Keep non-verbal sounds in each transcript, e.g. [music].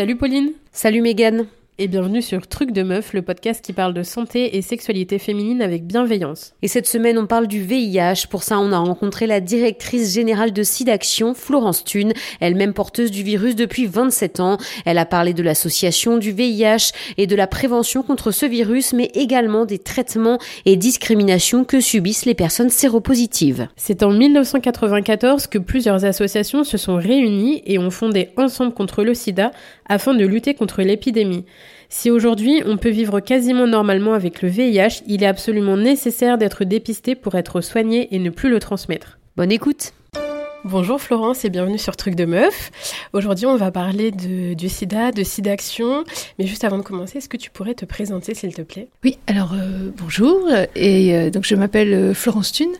Salut Pauline. Salut Mégane et bienvenue sur Truc de Meuf, le podcast qui parle de santé et sexualité féminine avec bienveillance. Et cette semaine, on parle du VIH. Pour ça, on a rencontré la directrice générale de SIDAction, Florence Thune, elle-même porteuse du virus depuis 27 ans. Elle a parlé de l'association du VIH et de la prévention contre ce virus, mais également des traitements et discriminations que subissent les personnes séropositives. C'est en 1994 que plusieurs associations se sont réunies et ont fondé Ensemble contre le sida afin de lutter contre l'épidémie. Si aujourd'hui on peut vivre quasiment normalement avec le VIH, il est absolument nécessaire d'être dépisté pour être soigné et ne plus le transmettre. Bonne écoute Bonjour Florence et bienvenue sur Truc de Meuf. Aujourd'hui on va parler de, du sida, de SIDAction. Mais juste avant de commencer, est-ce que tu pourrais te présenter s'il te plaît? Oui, alors euh, bonjour. Et euh, donc je m'appelle euh, Florence Thune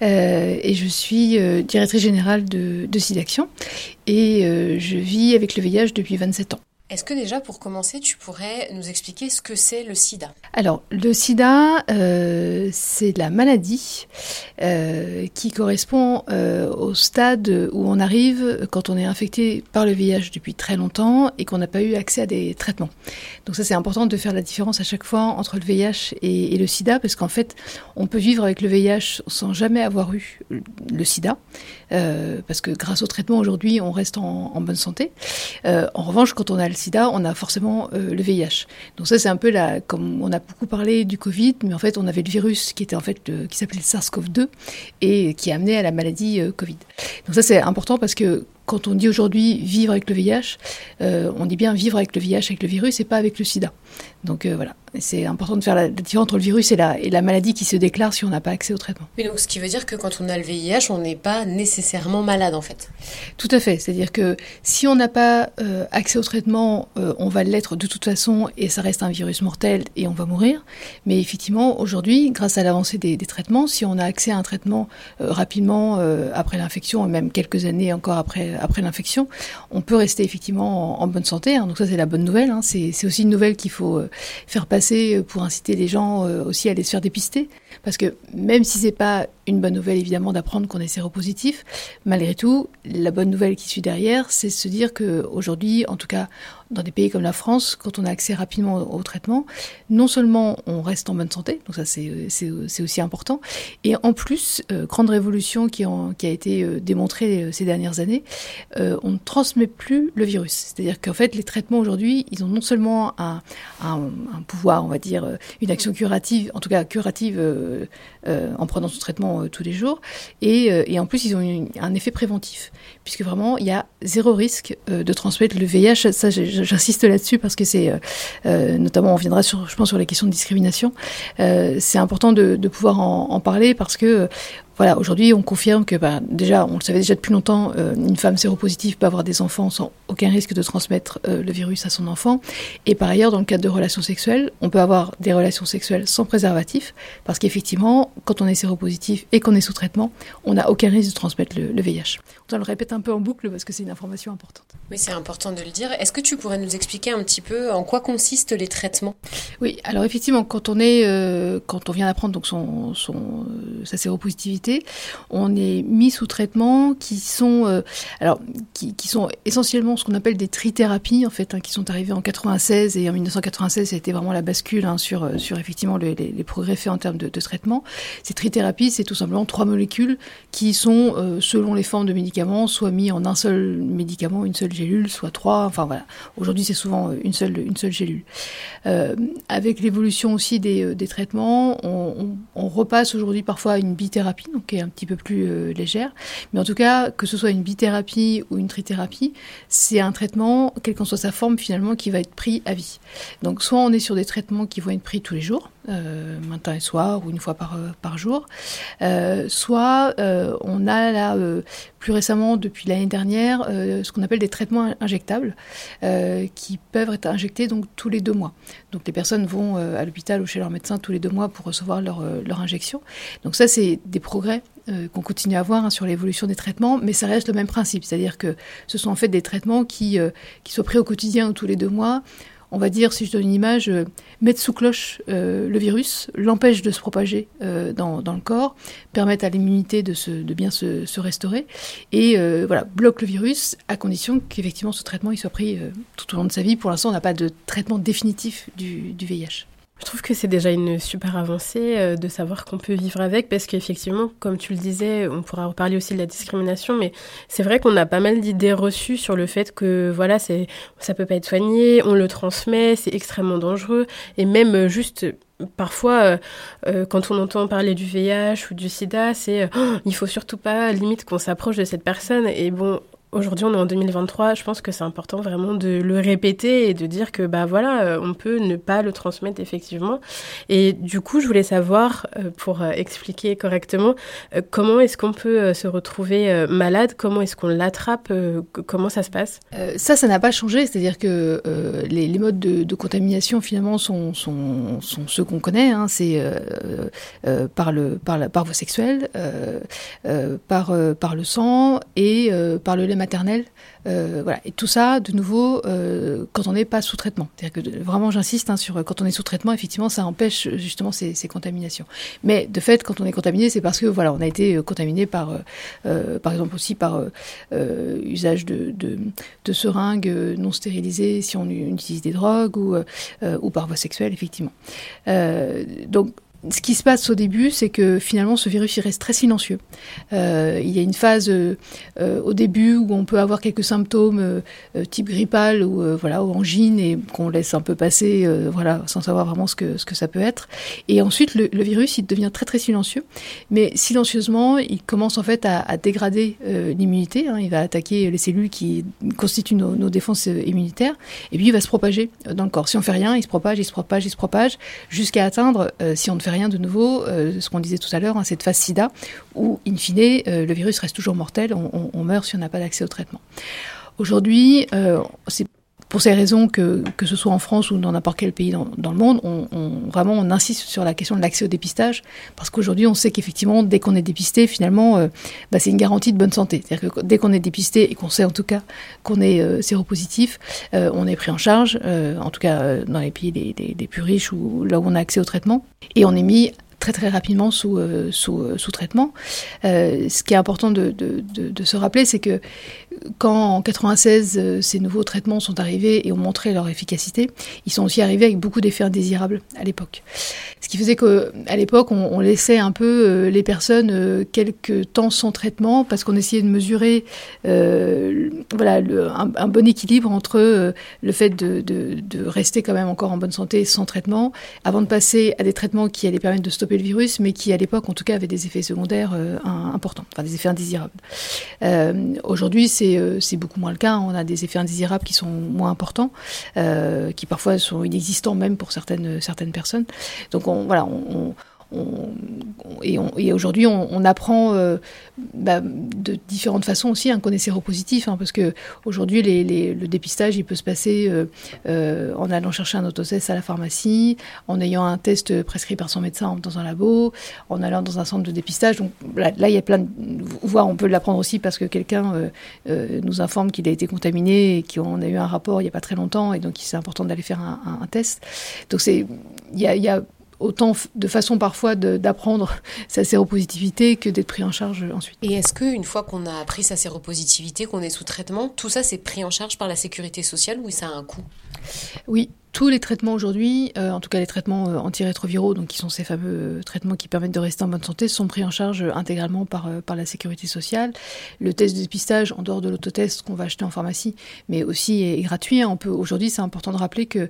et je suis directrice générale de, de SIDAction. Et je vis avec le VIH depuis 27 ans. Est-ce que déjà, pour commencer, tu pourrais nous expliquer ce que c'est le sida? Alors, le sida, euh, c'est la maladie euh, qui correspond euh, au stade où on arrive quand on est infecté par le VIH depuis très longtemps et qu'on n'a pas eu accès à des traitements. Donc ça, c'est important de faire la différence à chaque fois entre le VIH et, le sida, parce qu'en fait, on peut vivre avec le VIH sans jamais avoir eu le sida, parce que grâce au traitement, aujourd'hui, on reste en, en bonne santé. en revanche, quand on a le sida, on a forcément euh, le VIH. Donc ça, c'est un peu la, comme on a beaucoup parlé du Covid, mais en fait, on avait le virus qui était en fait qui s'appelait le SARS-CoV-2 et qui a amené à la maladie euh, Covid. Donc ça, c'est important parce que quand on dit aujourd'hui vivre avec le VIH, euh, on dit bien vivre avec le VIH, avec le virus et pas avec le sida. Donc euh, voilà, c'est important de faire la, différence entre le virus et la, et la, maladie qui se déclare si on n'a pas accès au traitement. Oui, donc ce qui veut dire que quand on a le VIH, on n'est pas nécessairement malade en fait. Tout à fait, c'est-à-dire que si on n'a pas euh, accès au traitement, euh, on va l'être de toute façon et ça reste un virus mortel et on va mourir. Mais effectivement, aujourd'hui, grâce à l'avancée des, des, traitements, si on a accès à un traitement rapidement après l'infection, même quelques années encore après, après l'infection, on peut rester effectivement en, en bonne santé. Hein. Donc ça, c'est la bonne nouvelle. Hein. C'est aussi une nouvelle qu'il faut faire passer pour inciter les gens aussi à aller se faire dépister. Parce que même si c'est pas une bonne nouvelle évidemment d'apprendre qu'on est séropositif, malgré tout, la bonne nouvelle qui suit derrière, c'est de se dire qu'aujourd'hui, en tout cas dans des pays comme la France, quand on a accès rapidement au, traitement, non seulement on reste en bonne santé, donc ça c'est aussi important, et en plus, euh, grande révolution qui, a été euh, démontrée euh, ces dernières années, on ne transmet plus le virus. C'est-à-dire qu'en fait, les traitements aujourd'hui, ils ont non seulement un, pouvoir, on va dire, une action curative, en tout cas curative en prenant son traitement tous les jours, et, en plus, ils ont un effet préventif, puisque vraiment, il y a zéro risque de transmettre le VIH. Ça, j'insiste là-dessus parce que c'est euh, euh, notamment on viendra sur je pense sur les questions de discrimination euh, c'est important de, pouvoir en, parler parce que voilà, aujourd'hui, on confirme que, bah, déjà, on le savait déjà depuis longtemps, euh, une femme séropositive peut avoir des enfants sans aucun risque de transmettre euh, le virus à son enfant. Et par ailleurs, dans le cadre de relations sexuelles, on peut avoir des relations sexuelles sans préservatif, parce qu'effectivement, quand on est séropositif et qu'on est sous traitement, on n'a aucun risque de transmettre le, le VIH. On le répète un peu en boucle parce que c'est une information importante. Oui, c'est important de le dire. Est-ce que tu pourrais nous expliquer un petit peu en quoi consistent les traitements? Oui, alors effectivement, quand on est, euh, quand on vient d'apprendre donc son, son, euh, sa séropositivité, on est mis sous traitement qui sont, euh, alors, qui, qui, sont essentiellement ce qu'on appelle des trithérapies, en fait, hein, qui sont arrivées en 96 et en 1996, ça a été vraiment la bascule hein, sur, sur effectivement les, les, les, progrès faits en termes de, de traitement. Ces trithérapies, c'est tout simplement trois molécules qui sont, selon les formes de médicaments, soit mis en un seul médicament, une seule gélule, soit trois, enfin voilà. Aujourd'hui, c'est souvent une seule, une gélule. Euh, avec l'évolution aussi des, euh, traitements, on, repasse aujourd'hui parfois à une bithérapie, qui est un petit peu plus euh, légère. Mais en tout cas, que ce soit une bithérapie ou une trithérapie, c'est un traitement, quelle qu'en soit sa forme finalement, qui va être pris à vie. Donc soit on est sur des traitements qui vont être pris tous les jours, euh, matin et soir ou une fois par, euh, jour, euh, soit euh, on a là plus récemment depuis l'année dernière ce qu'on appelle des traitements injectables qui peuvent être injectés donc tous les deux mois. Donc les personnes vont à l'hôpital ou chez leur médecin tous les deux mois pour recevoir leur, injection. Donc ça c'est des progrès qu'on continue à voir hein, sur l'évolution des traitements, mais ça reste le même principe, c'est-à-dire que ce sont en fait des traitements qui, qui soient pris au quotidien ou tous les deux mois on va dire, si je donne une image, mettre sous cloche le virus, l'empêche de se propager dans, le corps, permettre à l'immunité de, de bien se, restaurer, et voilà, bloque le virus à condition qu'effectivement ce traitement il soit pris tout au long de sa vie. Pour l'instant, on n'a pas de traitement définitif du, du VIH. Je trouve que c'est déjà une super avancée euh, de savoir qu'on peut vivre avec parce qu'effectivement, comme tu le disais, on pourra reparler aussi de la discrimination, mais c'est vrai qu'on a pas mal d'idées reçues sur le fait que voilà, c'est ça peut pas être soigné, on le transmet, c'est extrêmement dangereux et même euh, juste Parfois, euh, quand on entend parler du VIH ou du SIDA, c'est oh, il faut surtout pas limite qu'on s'approche de cette personne. Et bon, Aujourd'hui, on est en 2023. Je pense que c'est important vraiment de le répéter et de dire que bah voilà, euh, on peut ne pas le transmettre effectivement. Et du coup, je voulais savoir, euh, pour euh, expliquer correctement, comment est-ce qu'on peut se retrouver malade? Comment est-ce qu'on l'attrape? Comment ça se passe? Ça, ça n'a pas changé. C'est-à-dire que les, modes de, contamination finalement sont, ceux qu'on connaît. Hein. C'est par le par la par voie sexuelle, par par le sang et par le lait maternelle. Euh, voilà. Et tout ça, de nouveau, euh, quand on n'est pas sous traitement. C'est-à-dire que vraiment, j'insiste hein, sur quand on est sous traitement, effectivement, ça empêche justement ces, contaminations. Mais de fait, quand on est contaminé, c'est parce que voilà, on a été euh, contaminé par, par exemple aussi par usage de, seringues non stérilisées si on utilise des drogues ou, ou par voie sexuelle, effectivement. donc ce qui se passe au début, c'est que finalement ce virus il reste très silencieux. Euh, il y a une phase euh, euh, au début où on peut avoir quelques symptômes type grippal ou voilà angine et qu'on laisse un peu passer voilà sans savoir vraiment ce que ce que ça peut être. Et ensuite le, virus il devient très très silencieux, mais silencieusement il commence en fait à, dégrader l'immunité. Hein. il va attaquer les cellules qui constituent nos, défenses immunitaires et puis il va se propager dans le corps. Si on fait rien, il se propage, il se propage, il se propage jusqu'à atteindre si on ne fait rien de nouveau, euh, ce qu'on disait tout à l'heure, hein, cette phase sida, où, in fine, euh, le virus reste toujours mortel, on, meurt si on n'a pas d'accès au traitement. Aujourd'hui, euh, c'est pour ces raisons que, que ce soit en France ou dans n'importe quel pays dans, le monde, on, vraiment on insiste sur la question de l'accès au dépistage, parce qu'aujourd'hui on sait qu'effectivement dès qu'on est dépisté, finalement, bah, c'est une garantie de bonne santé. C'est-à-dire que dès qu'on est dépisté et qu'on sait en tout cas qu'on est séropositif, on est pris en charge, en tout cas dans les pays les, plus riches ou là où on a accès au traitement et on est mis très très rapidement sous, euh, sous, euh, traitement. Euh, ce qui est important de, de, de, se rappeler, c'est que quand en 96 ces nouveaux traitements sont arrivés et ont montré leur efficacité, ils sont aussi arrivés avec beaucoup d'effets indésirables à l'époque. Ce qui faisait qu'à l'époque, on, laissait un peu les personnes quelques temps sans traitement parce qu'on essayait de mesurer voilà, un, bon équilibre entre le fait de, rester quand même encore en bonne santé sans traitement avant de passer à des traitements qui allaient permettre de stopper le virus, mais qui à l'époque en tout cas avait des effets secondaires euh, importants, enfin des effets indésirables. Euh, aujourd'hui, euh, c'est beaucoup moins le cas. On a des effets indésirables qui sont moins importants, qui parfois sont inexistants même pour certaines certaines personnes. Donc on, voilà, on et, aujourd'hui, on, apprend euh, bah, de différentes façons aussi séropositif, hein, parce que aujourd'hui, le dépistage, il peut se passer euh, euh, en allant chercher un autotest à la pharmacie, en ayant un test prescrit par son médecin dans un labo, en allant dans un centre de dépistage. Donc là, il y a plein de on peut l'apprendre aussi parce que quelqu'un nous informe qu'il a été contaminé et qu'on a eu un rapport il n'y a pas très longtemps, et donc c'est important d'aller faire un, test. Donc il y a autant de façon parfois d'apprendre [laughs] sa séropositivité que d'être pris en charge ensuite. Et est-ce qu'une fois qu'on a appris sa séropositivité, qu'on est sous traitement, tout ça c'est pris en charge par la sécurité sociale ou ça a un coût? Oui, tous les traitements aujourd'hui, euh, en tout cas les traitements euh, antirétroviraux, donc qui sont ces fameux euh, traitements qui permettent de rester en bonne santé, sont pris en charge intégralement par, par la sécurité sociale. Le test de dépistage, en dehors de l'autotest qu'on va acheter en pharmacie, mais aussi est, gratuit. Hein. On peut aujourd'hui, c'est important de rappeler que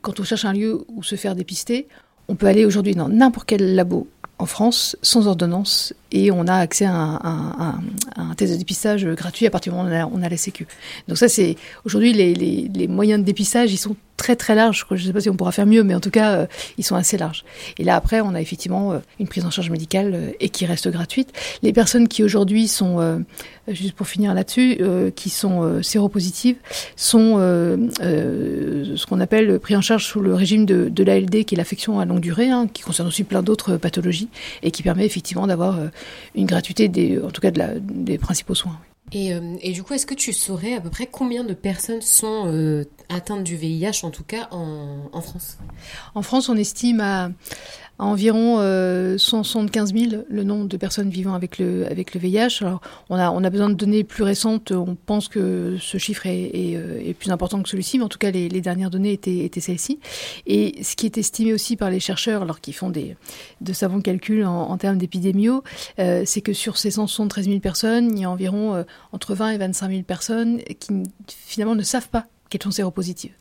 quand on cherche un lieu où se faire dépister, on peut aller aujourd'hui dans n'importe quel labo en France sans ordonnance et on a accès à un, test de dépistage gratuit à partir du moment où on a, la Sécu. Donc ça, c'est aujourd'hui les, les, moyens de dépistage, ils sont très très larges. Je ne sais pas si on pourra faire mieux, mais en tout cas, euh, ils sont assez larges. Et là, après, on a effectivement euh, une prise en charge médicale euh, et qui reste gratuite. Les personnes qui aujourd'hui sont, juste pour finir là-dessus, qui sont séropositives, sont ce qu'on appelle pris en charge sous le régime de, l'ALD, qui est l'affection à longue durée, hein, qui concerne aussi plein d'autres pathologies et qui permet effectivement d'avoir une gratuité des, en tout cas des principaux soins. Et, et, du coup, est-ce que tu saurais à peu près combien de personnes sont atteintes du VIH, en tout cas en France? En France, on estime à, environ 175 euh, 000 le nombre de personnes vivant avec le, avec le VIH. Alors, on a, on a besoin de données plus récentes. On pense que ce chiffre est, est, euh, plus important que celui-ci, mais en tout cas, les, dernières données étaient, étaient celles-ci. Et ce qui est estimé aussi par les chercheurs, alors qu'ils font des, de savants calculs en, termes d'épidémiaux, euh, c'est que sur ces 173 000 personnes, il y a environ entre 20 et 25 000 personnes qui finalement ne savent pas qu'elles sont séropositives.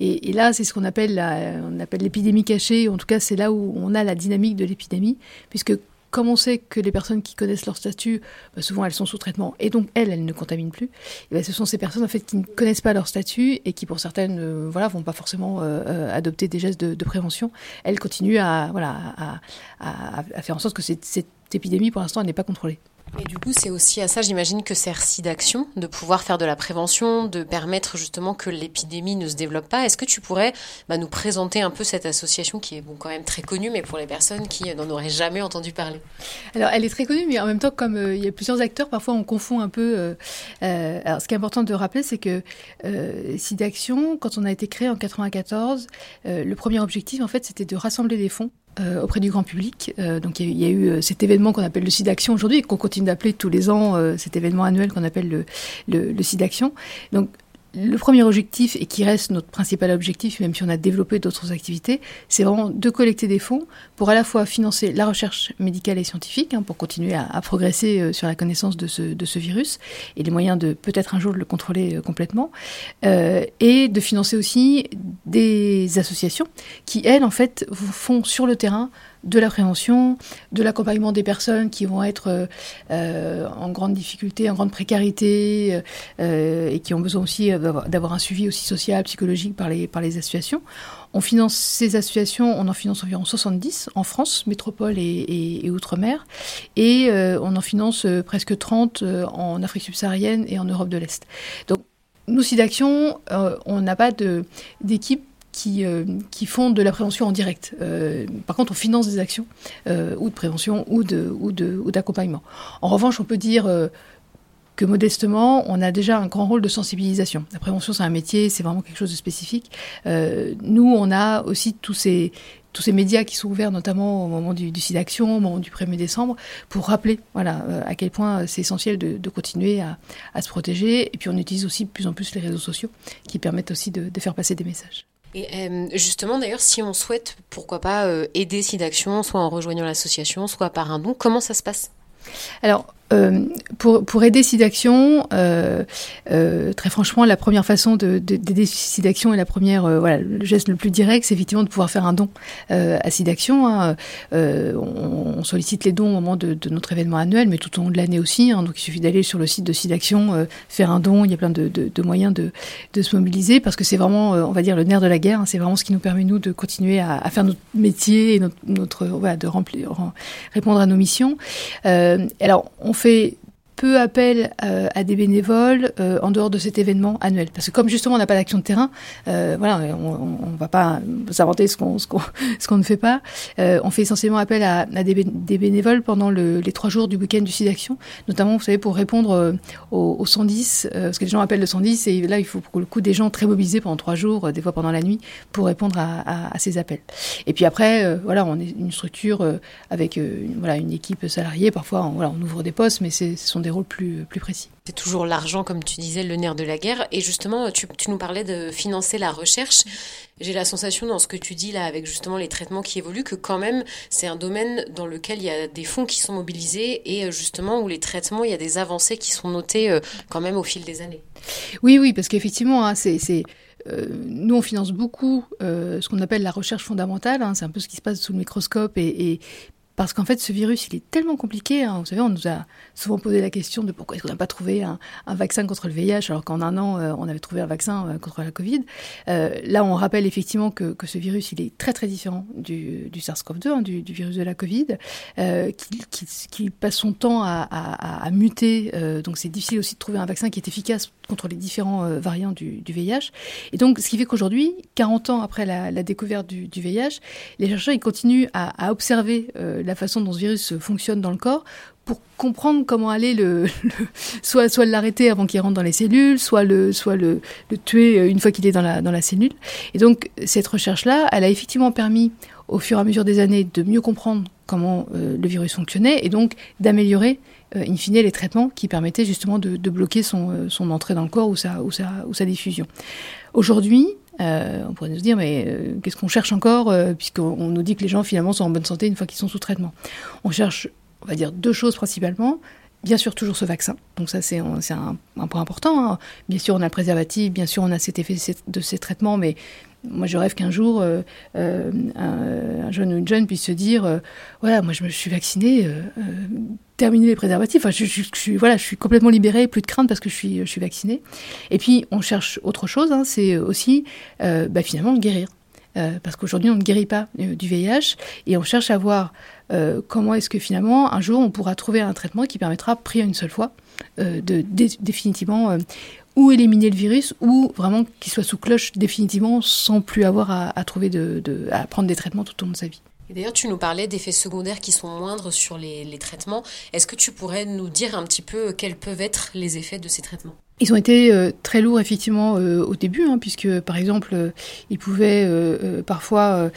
Et, là, c'est ce qu'on appelle on appelle l'épidémie cachée. En tout cas, c'est là où on a la dynamique de l'épidémie, puisque comme on sait que les personnes qui connaissent leur statut, bah, souvent elles sont sous traitement et donc elles, elles ne contaminent plus. Et bah, ce sont ces personnes en fait qui ne connaissent pas leur statut et qui pour certaines, euh, voilà, vont pas forcément euh, euh, adopter des gestes de, prévention. Elles continuent à, voilà, à, faire en sorte que cette, cette épidémie, pour l'instant, n'est pas contrôlée. Et du coup, c'est aussi à ça, j'imagine, que sert d'action de pouvoir faire de la prévention, de permettre justement que l'épidémie ne se développe pas. Est-ce que tu pourrais bah, nous présenter un peu cette association qui est bon, quand même très connue, mais pour les personnes qui n'en auraient jamais entendu parler? Alors, elle est très connue, mais en même temps, comme euh, il y a plusieurs acteurs, parfois on confond un peu. Euh, euh, alors, ce qui est important de rappeler, c'est que SIDAction, quand on a été créé en 94, le premier objectif, en fait, c'était de rassembler des fonds euh, auprès du grand public. Euh, donc il y, a eu euh, cet événement qu'on appelle le SIDAction aujourd'hui et qu'on continue d'appeler tous les ans cet événement annuel qu'on appelle le, le SIDAction. Donc le premier objectif, et qui reste notre principal objectif, même si on a développé d'autres activités, c'est vraiment de collecter des fonds pour à la fois financer la recherche médicale et scientifique, hein, pour continuer à, progresser euh, sur la connaissance de ce, virus, et les moyens de peut-être un jour le contrôler euh, complètement, euh, et de financer aussi des associations qui, elles, en fait, font sur le terrain de la prévention, de l'accompagnement des personnes qui vont être euh, euh, en grande difficulté, en grande précarité euh, et qui ont besoin aussi d'avoir un suivi aussi social, psychologique par les, par les associations. On finance ces associations, on en finance environ 70 en France, métropole et, outre-mer, et on en finance presque 30 en Afrique subsaharienne et en Europe de l'Est. Donc, nous, SIDAction, on n'a pas d'équipe qui, euh, qui font de la prévention en direct. Euh, par contre, on finance des actions euh, ou de prévention ou de ou de ou d'accompagnement. En revanche, on peut dire que modestement, on a déjà un grand rôle de sensibilisation. La prévention, c'est un métier, c'est vraiment quelque chose de spécifique. nous, on a aussi tous ces tous ces médias qui sont ouverts, notamment au moment du, du site d'action, au moment du 1er décembre, pour rappeler voilà, à quel point c'est essentiel de, de continuer à, à, se protéger. Et puis on utilise aussi de plus en plus les réseaux sociaux qui permettent aussi de, de faire passer des messages. Et euh, justement, d'ailleurs, si on souhaite, pourquoi pas, euh, aider SIDAction, soit en rejoignant l'association, soit par un don, comment ça se passe? Alors, euh, pour, aider SIDAction, euh, euh, très franchement, la première façon d'aider de, SIDAction et la première, le geste le plus direct, c'est effectivement de pouvoir faire un don à SIDAction. Hein. On, sollicite les dons au moment de, de, notre événement annuel, mais tout au long de l'année aussi. Hein. Donc il suffit d'aller sur le site de SIDAction, faire un don. Il y a plein de, de moyens de, se mobiliser parce que c'est vraiment, on va dire, le nerf de la guerre. Hein. C'est vraiment ce qui nous permet, nous, de continuer à, faire notre métier et notre, de remplir, répondre à nos missions. alors, on fait peu appel euh, à des bénévoles euh, en dehors de cet événement annuel. Parce que comme justement on n'a pas d'action de terrain, euh, voilà, on ne va pas s'inventer ce qu'on ce qu'on [laughs] ne fait pas. on fait essentiellement appel à, des, bénévoles pendant le, les trois jours du week-end du site d'action, notamment vous savez pour répondre au, au, 110, parce que les gens appellent le 110 et là il faut pour le coup des gens très mobilisés pendant trois jours, des fois pendant la nuit, pour répondre à ces appels. Et puis après, voilà, on est une structure avec une, voilà une équipe salariée. Parfois, on, voilà, on ouvre des postes, mais ce sont des rôles plus, plus précis. C'est toujours l'argent, comme tu disais, le nerf de la guerre. Et justement, tu, tu nous parlais de financer la recherche. J'ai la sensation dans ce que tu dis là, avec justement les traitements qui évoluent, que quand même, c'est un domaine dans lequel il y a des fonds qui sont mobilisés et euh, justement où les traitements, il y a des avancées qui sont notées euh, quand même au fil des années. Oui, oui, parce qu'effectivement, hein, c'est euh, nous, on finance beaucoup euh, ce qu'on appelle la recherche fondamentale. Hein, c'est un peu ce qui se passe sous le microscope et, et parce qu'en fait, ce virus, il est tellement compliqué. Hein. Vous savez, on nous a souvent posé la question de pourquoi est-ce qu'on n'a pas trouvé un, vaccin contre le VIH alors qu'en un an, euh, on avait trouvé un vaccin euh, contre la Covid. Euh, là, on rappelle effectivement que, ce virus, il est très très différent du, du SARS-CoV-2, hein, du, virus de la Covid, qui, passe son temps à, muter. Donc, c'est difficile aussi de trouver un vaccin qui est efficace contre les différents variants du, VIH. Et donc, ce qui fait qu'aujourd'hui, 40 ans après la, découverte du, VIH, les chercheurs ils continuent à observer la façon dont ce virus fonctionne dans le corps pour comprendre comment aller le, [laughs] soit soit l'arrêter avant qu'il rentre dans les cellules, soit le soit le, tuer une fois qu'il est dans la dans la cellule. Et donc cette recherche là, elle a effectivement permis au fur et à mesure des années de mieux comprendre comment euh, le virus fonctionnait et donc d'améliorer euh, in fine les traitements qui permettaient justement de, bloquer son, euh, son, entrée dans le corps ou sa, ou sa, ou sa diffusion. Aujourd'hui, on pourrait nous dire, mais qu'est-ce qu'on cherche encore, puisqu'on nous dit que les gens finalement sont en bonne santé une fois qu'ils sont sous traitement. On cherche, on va dire, deux choses principalement. Bien sûr, toujours ce vaccin. Donc ça, c'est un, un, point important. Hein. Bien sûr, on a le préservatif, bien sûr, on a cet effet de ces traitements, mais moi, je rêve qu'un jour, euh, euh, un, jeune ou une jeune puisse se dire, euh, voilà, moi, je me suis vacciné, terminer les préservatifs. Enfin, je, suis, voilà, je suis complètement libérée, plus de crainte parce que je suis, je suis vaccinée. Et puis, on cherche autre chose. Hein, c'est aussi, bah, finalement, guérir. parce qu'aujourd'hui, on ne guérit pas du VIH et on cherche à voir comment est-ce que finalement, un jour, on pourra trouver un traitement qui permettra, pris une seule fois, de, définitivement ou éliminer le virus, ou vraiment qu'il soit sous cloche définitivement sans plus avoir à, trouver de, à prendre des traitements tout au long de sa vie. D'ailleurs, tu nous parlais d'effets secondaires qui sont moindres sur les, les traitements. Est-ce que tu pourrais nous dire un petit peu quels peuvent être les effets de ces traitements? Ils ont été euh, très lourds effectivement euh, au début, hein, puisque par exemple, euh, ils pouvaient parfois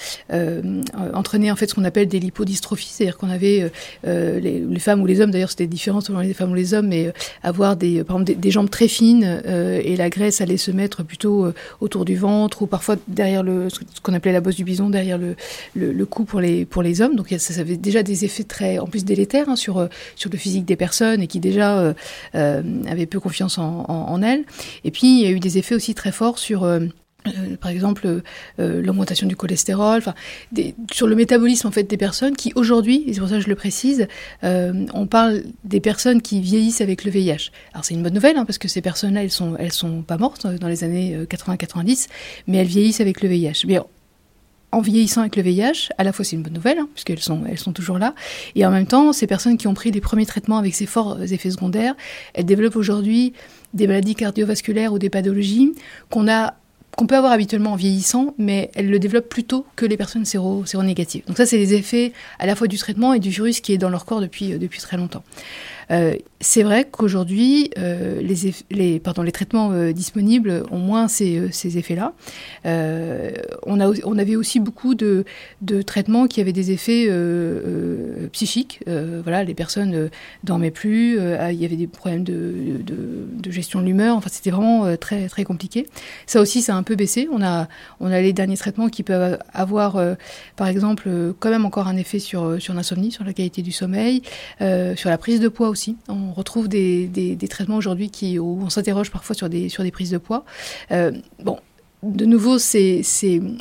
entraîner en fait ce qu'on appelle des lipodystrophies, c'est-à-dire qu'on avait les, femmes ou les hommes, d'ailleurs c'était différent selon les femmes ou les hommes, mais avoir des, par exemple, des, jambes très fines et la graisse allait se mettre plutôt autour du ventre ou parfois derrière le ce qu'on appelait la bosse du bison, derrière le, le, cou pour les pour les hommes. Donc ça, ça avait déjà des effets très en plus délétères hein, sur sur le physique des personnes et qui déjà avaient peu confiance en en, elle. Et puis, il y a eu des effets aussi très forts sur... Euh, euh, par exemple euh, l'augmentation du cholestérol, enfin, sur le métabolisme en fait des personnes qui aujourd'hui, et c'est pour ça que je le précise, on parle des personnes qui vieillissent avec le VIH. Alors c'est une bonne nouvelle hein, parce que ces personnes-là, elles sont, elles sont pas mortes dans les années 80-90, mais elles vieillissent avec le VIH. Mais en vieillissant avec le VIH, à la fois c'est une bonne nouvelle, hein, puisqu'elles sont, elles sont toujours là, et en même temps, ces personnes qui ont pris les premiers traitements avec ces forts effets secondaires, elles développent aujourd'hui des maladies cardiovasculaires ou des pathologies qu'on a qu'on peut avoir habituellement en vieillissant, mais elles le développent plus tôt que les personnes séro, séronégatives. Donc ça, c'est les effets à la fois du traitement et du virus qui est dans leur corps depuis, depuis très longtemps. Euh, c'est vrai qu'aujourd'hui, euh, les, les, pardon, les traitements euh, disponibles ont moins ces, euh, ces effets-là. Euh, on, on avait aussi beaucoup de, de traitements qui avaient des effets psychiques. voilà, les personnes dormaient plus, il y avait des problèmes de, de, gestion de l'humeur. Enfin, c'était vraiment très, très compliqué. Ça aussi, ça peu baissé. On a, les derniers traitements qui peuvent avoir, par exemple, quand même encore un effet sur, sur l'insomnie, sur la qualité du sommeil, sur la prise de poids aussi. On retrouve des, traitements aujourd'hui qui, où on s'interroge parfois sur des, prises de poids. Euh, bon, de nouveau, c'est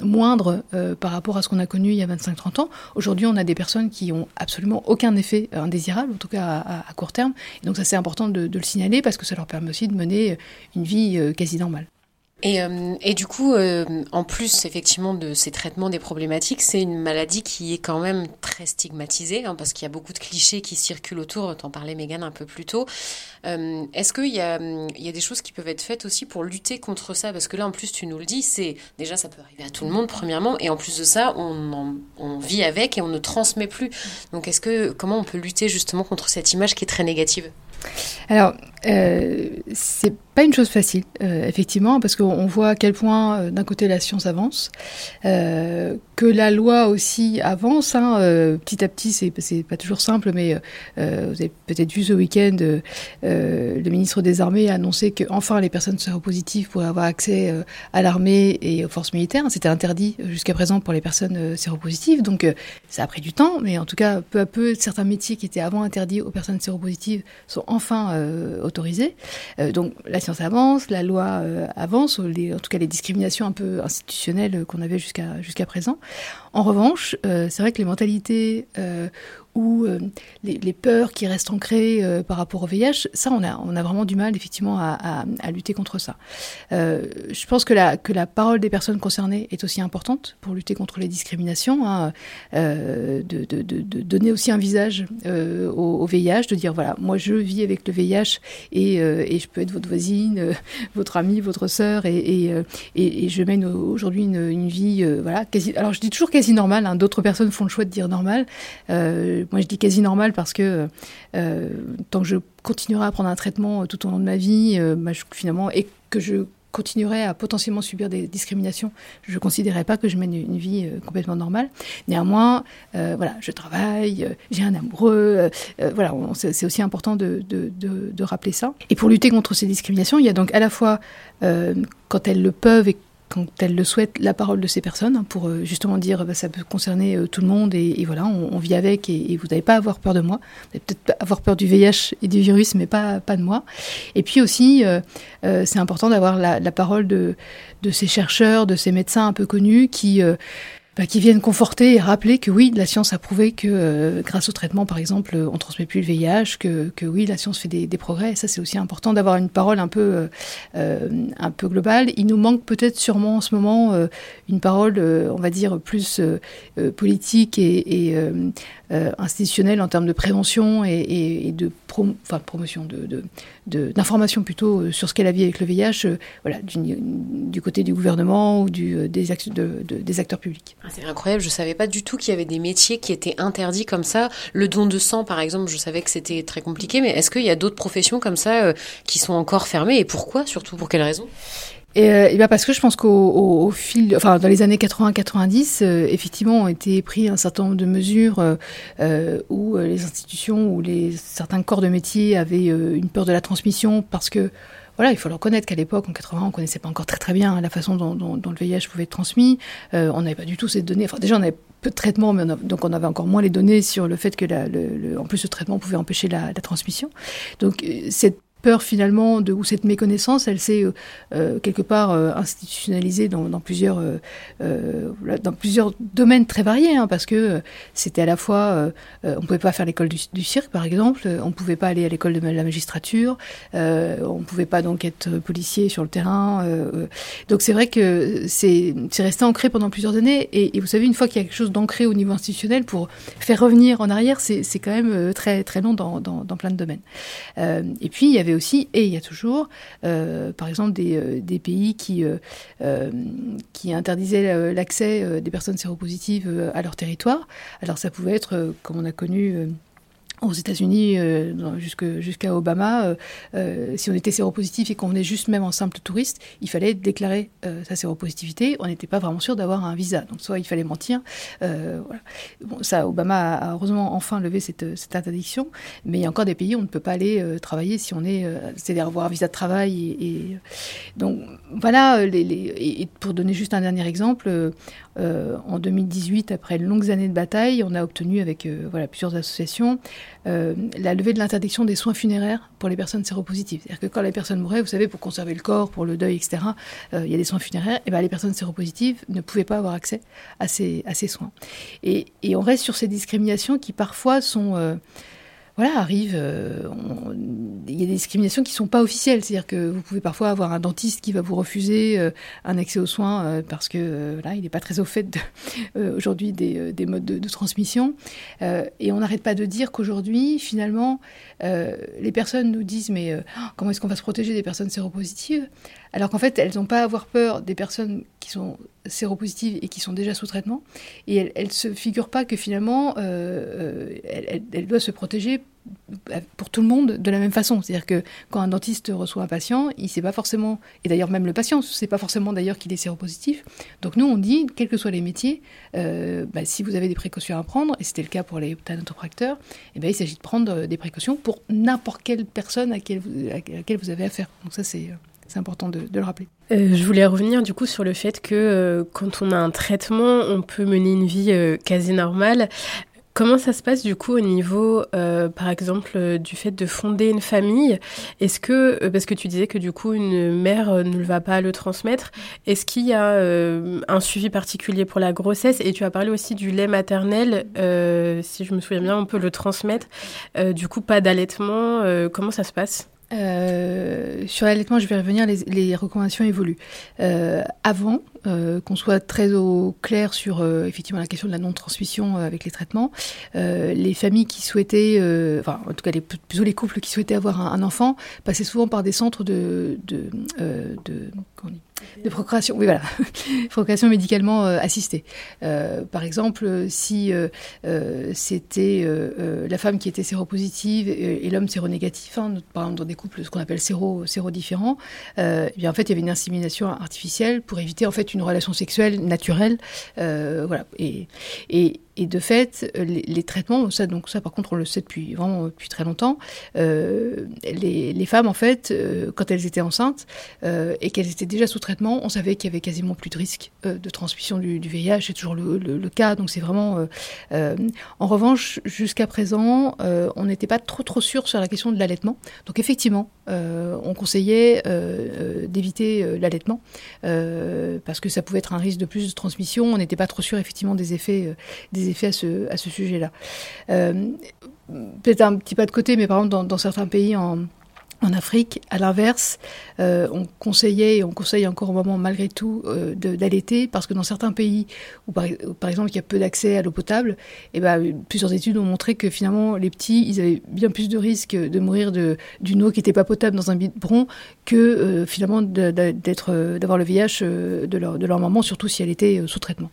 moindre euh, par rapport à ce qu'on a connu il y a 25-30 ans. Aujourd'hui, on a des personnes qui ont absolument aucun effet indésirable, en tout cas à, court terme. Et donc ça, c'est important de, le signaler parce que ça leur permet aussi de mener une vie euh, quasi normale. Et, euh, et, du coup, euh, en plus effectivement de ces traitements des problématiques, c'est une maladie qui est quand même très stigmatisée, hein, parce qu'il y a beaucoup de clichés qui circulent autour, t'en parlais Megan un peu plus tôt. Euh, Est-ce qu'il y, a, des choses qui peuvent être faites aussi pour lutter contre ça? Parce que là, en plus, tu nous le dis, c'est déjà ça peut arriver à tout le monde, premièrement, et en plus de ça, on, on vit avec et on ne transmet plus. Donc, que comment on peut lutter justement contre cette image qui est très négative? Alors, euh, c'est pas une chose facile, euh, effectivement, parce qu'on voit à quel point, euh, d'un côté, la science avance, que la loi aussi avance. Hein, petit à petit, c'est, pas toujours simple, mais vous avez peut-être vu ce week-end, le ministre des Armées a annoncé que enfin les personnes séropositives pourraient avoir accès à l'armée et aux forces militaires. C'était interdit jusqu'à présent pour les personnes séropositives, donc ça a pris du temps, mais en tout cas, peu à peu, certains métiers qui étaient avant interdits aux personnes séropositives sont enfin autorisés. donc la science avance, la loi euh, avance, en tout cas les discriminations un peu institutionnelles qu'on avait jusqu'à jusqu'à présent. En revanche, euh, c'est vrai que les mentalités euh, ou euh, les, peurs qui restent ancrées euh, par rapport au VIH, ça, on a, vraiment du mal, effectivement, à, lutter contre ça. Euh, je pense que la, parole des personnes concernées est aussi importante pour lutter contre les discriminations, hein, de, donner aussi un visage au, VIH, de dire, voilà, moi, je vis avec le VIH et, je peux être votre voisine, votre amie, votre sœur, et, je mène aujourd'hui une, vie, voilà, quasi, alors je dis toujours quasi normale, hein, d'autres personnes font le choix de dire normale moi je dis quasi normal parce que tant que je continuerai à prendre un traitement tout au long de ma vie, bah, finalement, et que je continuerais à potentiellement subir des discriminations, je ne considérais pas que je mène une vie euh, complètement normale. Néanmoins, euh, voilà, je travaille, euh, j'ai un amoureux, voilà, c'est aussi important de, de, de, rappeler ça. Et pour lutter contre ces discriminations, il y a donc à la fois, quand elles le peuvent et quand elles le souhaitent, la parole de ces personnes pour euh, justement dire bah, ça peut concerner euh, tout le monde et, voilà, on, vit avec et, vous n'avez pas à avoir peur de moi. Vous allez peut-être avoir peur du VIH et du virus, mais pas, pas de moi. Et puis aussi, euh, c'est important d'avoir la, la, parole de, de ces chercheurs, de ces médecins un peu connus qui bah, qui viennent conforter et rappeler que oui, la science a prouvé que euh, grâce au traitement, par exemple, on transmet plus le VIH, que, que oui, la science fait des, des progrès. Et ça, c'est aussi important d'avoir une parole un peu, euh, euh, un peu globale. Il nous manque peut-être sûrement en ce moment une parole, on va dire, plus politique et, et institutionnelle en termes de prévention et, et, et de enfin, promotion, de, d'information plutôt sur ce qu'est la vie avec le VIH, voilà, du, du, côté du gouvernement ou du, des, de, des acteurs publics. Ah, c'est incroyable, je savais pas du tout qu'il y avait des métiers qui étaient interdits comme ça. Le don de sang, par exemple, je savais que c'était très compliqué, mais est-ce qu'il y a d'autres professions comme ça euh, qui sont encore fermées et pourquoi Surtout pour quelles raisons et, euh, ben parce que je pense qu'au fil, enfin dans les années 80-90, euh, effectivement ont été pris un certain nombre de mesures euh, où les institutions ou les certains corps de métier avaient une peur de la transmission parce que voilà, il faut le reconnaître qu'à l'époque, en 80, on connaissait pas encore très très bien la façon dont, le VIH pouvait être transmis. Euh, on n'avait pas du tout ces données. Enfin, déjà, on avait peu de traitements, mais donc on avait encore moins les données sur le fait que, la, le, en plus, ce traitement pouvait empêcher la, la transmission. Donc, euh, cette peur finalement de ou cette méconnaissance, elle s'est euh, euh, quelque part euh, institutionnalisée dans, plusieurs dans plusieurs domaines très variés, hein, parce que c'était à la fois on pouvait pas faire l'école du, cirque par exemple, on pouvait pas aller à l'école de la magistrature, on pouvait pas donc être policier sur le terrain. donc c'est vrai que c'est resté ancré pendant plusieurs années et, vous savez une fois qu'il y a quelque chose d'ancré au niveau institutionnel pour faire revenir en arrière, c'est c'est quand même très très long dans, dans, dans plein de domaines. et puis il y avait et il y a toujours, euh, par exemple, des, euh, pays qui, euh, qui interdisaient l'accès des personnes séropositives à leur territoire. Alors ça pouvait être, comme on a connu aux États-Unis euh, jusqu'à Obama, euh, euh, si on était séropositif et qu'on venait juste même en simple touriste, il fallait déclarer sa séropositivité. On n'était pas vraiment sûr d'avoir un visa. Donc soit il fallait mentir. Voilà. Obama a, heureusement enfin levé cette, cette, interdiction. Mais il y a encore des pays où on ne peut pas aller travailler si on est, c'est-à-dire avoir un visa de travail. Et, donc voilà. Et pour donner juste un dernier exemple, en 2018, après longues années de bataille, on a obtenu avec voilà plusieurs associations euh, la levée de l'interdiction des soins funéraires pour les personnes séropositives. C'est-à-dire que quand les personnes mouraient, vous savez, pour conserver le corps, pour le deuil, etc., euh, il y a des soins funéraires, et ben les personnes séropositives ne pouvaient pas avoir accès à ces, soins. Et, et on reste sur ces discriminations qui parfois sont... Euh, voilà, arrive. Euh, il y a des discriminations qui sont pas officielles, c'est-à-dire que vous pouvez parfois avoir un dentiste qui va vous refuser euh, un accès aux soins euh, parce que là, il n'est pas très au fait [laughs] aujourd'hui des, des, modes de, de transmission. et on n'arrête pas de dire qu'aujourd'hui, finalement, les personnes nous disent mais comment est-ce qu'on va se protéger des personnes séropositives? Alors qu'en fait, elles n'ont pas à avoir peur des personnes qui sont séropositives et qui sont déjà sous traitement, et elles ne se figurent pas que finalement, euh, elle, elle, doit se protéger pour tout le monde de la même façon. C'est-à-dire que quand un dentiste reçoit un patient, il ne sait pas forcément, et d'ailleurs même le patient ne sait pas forcément d'ailleurs qu'il est séropositif. Donc nous, on dit, quels que soient les métiers, euh, bah, si vous avez des précautions à prendre, et c'était le cas pour les thanatopracteurs, eh ben, il s'agit de prendre des précautions pour n'importe quelle personne à laquelle vous, à laquelle vous avez affaire. Donc ça, c'est c'est important de, le rappeler. Euh, je voulais revenir du coup sur le fait que euh, quand on a un traitement, on peut mener une vie euh, quasi normale. Comment ça se passe du coup au niveau, par exemple, du fait de fonder une famille? Est-ce que, parce que tu disais que du coup une mère ne va pas le transmettre, est-ce qu'il y a un suivi particulier pour la grossesse? Et tu as parlé aussi du lait maternel, si je me souviens bien, on peut le transmettre. du coup, pas d'allaitement, comment ça se passe? Euh, sur l'allaitement, je vais revenir, les, recommandations évoluent. Euh, avant euh, qu'on soit très au clair sur effectivement la question de la non-transmission avec les traitements, les familles qui souhaitaient, enfin en tout cas les, plutôt les couples qui souhaitaient avoir un, enfant, passaient souvent par des centres de, de, de De procréation, oui, voilà. [laughs] procréation médicalement euh, assistée. Euh, par exemple, si euh, c'était la femme qui était séropositive et, l'homme séronégatif, hein, par exemple dans des couples ce qu'on appelle séro, sérodifferents, eh bien en fait il y avait une insémination artificielle pour éviter en fait une relation sexuelle naturelle, voilà. Et, et de fait, les, traitements, ça, donc ça par contre on le sait depuis vraiment depuis très longtemps, euh, les, femmes en fait, euh, quand elles étaient enceintes euh, et qu'elles étaient déjà sous traitement, on savait qu'il y avait quasiment plus de risque euh, de transmission du, VIH, c'est toujours le, le, cas, donc c'est vraiment. Euh, en revanche, jusqu'à présent, on n'était pas trop trop sûr sur la question de l'allaitement. Donc effectivement, on conseillait d'éviter l'allaitement parce que ça pouvait être un risque de plus de transmission. On n'était pas trop sûr effectivement des effets des effets à ce, à ce sujet-là. Euh, Peut-être un petit pas de côté, mais par exemple, dans, dans certains pays en, en Afrique, à l'inverse, euh, on conseillait et on conseille encore au moment malgré tout euh, d'allaiter parce que dans certains pays où par, exemple il y a peu d'accès à l'eau potable, et eh ben, plusieurs études ont montré que finalement les petits ils avaient bien plus de risques de mourir d'une eau qui n'était pas potable dans un biberon que euh, finalement d'avoir le VIH de leur, de leur maman, surtout si elle était sous traitement.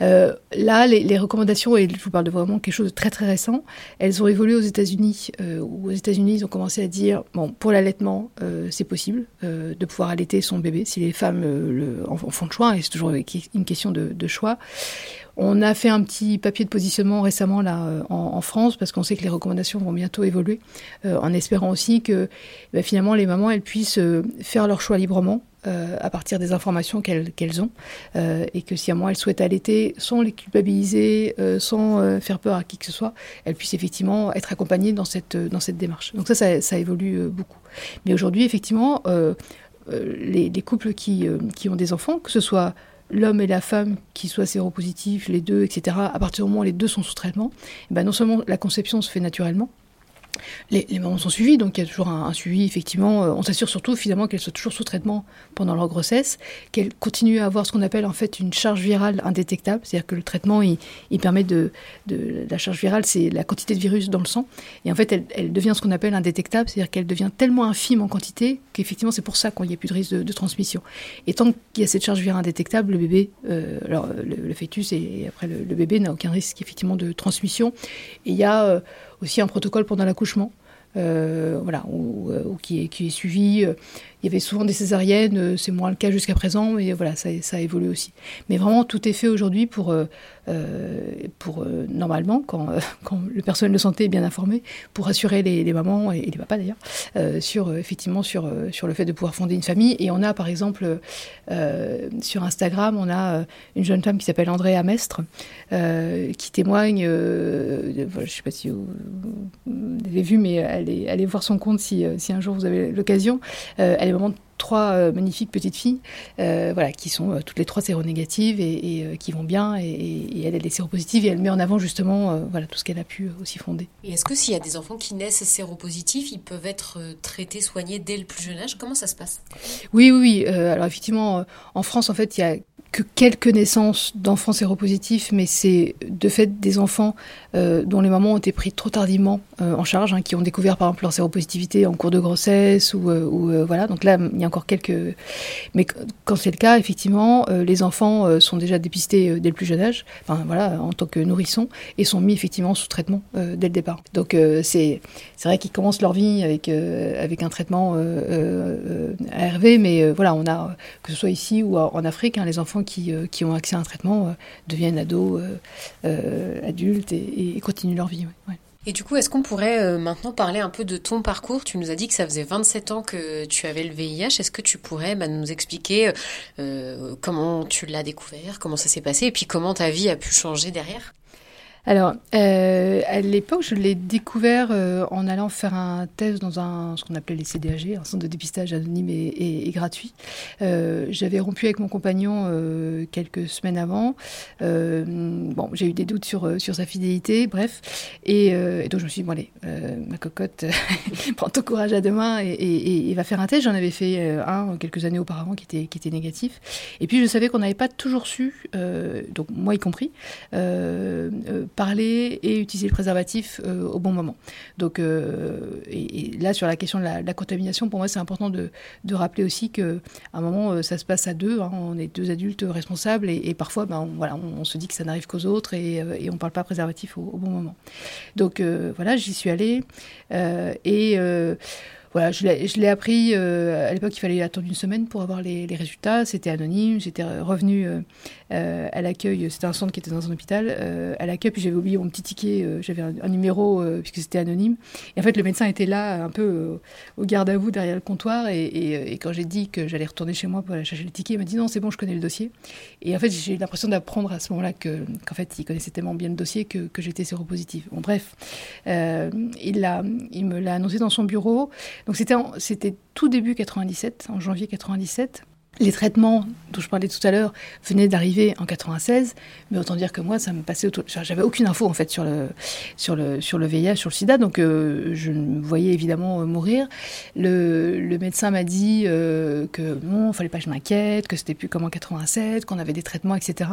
Là, les, les, recommandations, et je vous parle de vraiment quelque chose de très très récent, elles ont évolué aux États-Unis. Euh, aux États-Unis, ils ont commencé à dire bon, pour l'allaitement, euh, c'est possible euh, de pouvoir allaiter son bébé si les femmes le, en, font le choix, et c'est toujours une question de, choix. On a fait un petit papier de positionnement récemment là en, en France parce qu'on sait que les recommandations vont bientôt évoluer, en espérant aussi que bah, finalement les mamans elles puissent faire leur choix librement euh, à partir des informations qu'elles ont, euh, et que si à moi elles souhaitent allaiter sans les culpabiliser, euh, sans faire peur à qui que ce soit, elles puissent effectivement être accompagnées dans cette, dans cette démarche. Donc ça, ça, évolue beaucoup. Mais aujourd'hui, effectivement, les, les, couples qui, qui ont des enfants, que ce soit l'homme et la femme qui soient séropositifs, les deux, etc., à partir du moment où les deux sont sous traitement, eh ben non seulement la conception se fait naturellement, les, mamans sont suivies, donc il y a toujours un, suivi, effectivement. Euh, on s'assure surtout, finalement, qu'elles soient toujours sous traitement pendant leur grossesse, qu'elles continuent à avoir ce qu'on appelle, en fait, une charge virale indétectable. C'est-à-dire que le traitement, il, permet de, La charge virale, c'est la quantité de virus dans le sang. Et en fait, elle, devient ce qu'on appelle indétectable, c'est-à-dire qu'elle devient tellement infime en quantité qu'effectivement, c'est pour ça qu'il n'y a plus de risque de, transmission. Et tant qu'il y a cette charge virale indétectable, le bébé, euh, alors le, fœtus et après le, le bébé n'a aucun risque, effectivement, de transmission. Et il y a... Euh, aussi un protocole pendant l'accouchement, euh, voilà, ou, ou qui, est, qui est suivi. Il y avait souvent des césariennes, euh, c'est moins le cas jusqu'à présent, mais voilà, ça, ça, a évolué aussi. Mais vraiment, tout est fait aujourd'hui pour, euh, pour euh, normalement, quand, [laughs] quand, le personnel de santé est bien informé, pour assurer les, mamans et, les papas d'ailleurs, sur effectivement sur, sur le fait de pouvoir fonder une famille. Et on a par exemple sur Instagram, on a une jeune femme qui s'appelle André Amestre, qui témoigne, je ne sais pas si vous, vous avez vu, mais allez, allez voir son compte si, si un jour vous avez l'occasion. Vraiment trois euh, magnifiques petites filles, euh, voilà, qui sont euh, toutes les trois séronégatives et, et euh, qui vont bien. Et, et, elle, elle est séropositive et elle met en avant justement, voilà, tout ce qu'elle a pu aussi fonder. Et est-ce que s'il y a des enfants qui naissent séropositifs, ils peuvent être traités, soignés dès le plus jeune âge? Comment ça se passe? Oui, oui, oui. alors effectivement, en France, en fait, il y a que quelques naissances d'enfants séropositifs, mais c'est de fait des enfants euh, dont les mamans ont été pris trop tardivement euh, en charge, hein, qui ont découvert par exemple leur séropositivité en cours de grossesse ou, euh, voilà. Donc là, il y a encore quelques. Mais quand c'est le cas, effectivement, les enfants sont déjà dépistés dès le plus jeune âge, enfin voilà, en tant que nourrissons, et sont mis effectivement sous traitement dès le départ. Donc c'est c'est vrai qu'ils commencent leur vie avec avec un traitement ARV, mais voilà, on a que ce soit ici ou en Afrique, hein, les enfants qui, euh, qui, ont accès à un traitement euh, deviennent ados, euh, adultes et, continuent leur vie. Et du coup, est-ce qu'on pourrait maintenant parler un peu de ton parcours? Tu nous as dit que ça faisait 27 ans que tu avais le VIH. Est-ce que tu pourrais bah, nous expliquer comment tu l'as découvert, comment ça s'est passé, et puis comment ta vie a pu changer derrière? Alors, euh, à l'époque, je l'ai découvert euh, en allant faire un test dans un, ce qu'on appelait les CDAG, un centre de dépistage anonyme et, et, et gratuit. Euh, J'avais rompu avec mon compagnon euh, quelques semaines avant. Euh, bon, j'ai eu des doutes sur, sur sa fidélité, bref. Et, et, donc, je me suis dit, bon, allez, ma cocotte, [laughs] prends ton courage à et, et va faire un test. J'en avais fait un quelques années auparavant qui était, qui était négatif. Et puis, je savais qu'on n'avait pas toujours su, donc moi y compris, parler et utiliser le préservatif au bon moment. Donc, et, là, sur la question de la, contamination, pour moi, c'est important de, de, rappeler aussi qu'à un moment, ça se passe à deux. Hein. on est deux adultes responsables et, parfois, ben, on, voilà, on, se dit que ça n'arrive qu'aux autres et, et on ne parle pas préservatif au, au, bon moment. Donc, voilà, j'y suis allée et voilà, je l'ai appris. Euh, à l'époque, il fallait attendre une semaine pour avoir les, résultats. C'était anonyme. J'étais revenu euh, euh, à l'accueil. C'était un centre qui était dans un hôpital. à l'accueil, puis j'avais oublié mon petit ticket. j'avais un, numéro puisque c'était anonyme. Et en fait, le médecin était là, un peu au garde à vous derrière le comptoir. Et, quand j'ai dit que j'allais retourner chez moi pour aller chercher le ticket, il m'a dit non, c'est bon, je connais le dossier. Et en fait, j'ai eu l'impression d'apprendre à ce moment-là qu'en fait, il connaissait tellement bien le dossier que, j'étais séropositive. Bon, bref, il me l'a annoncé dans son bureau. Donc c'était tout début 97, en janvier 97. Les traitements dont je parlais tout à l'heure venaient d'arriver en 96, mais autant dire que moi, ça me passait autour. J'avais aucune info en fait sur le sur le sur le VIH, sur le SIDA, donc euh, je me voyais évidemment euh, mourir. Le, médecin m'a dit euh, que non, il fallait pas que je m'inquiète, que c'était plus comme en 87, qu'on avait des traitements, etc.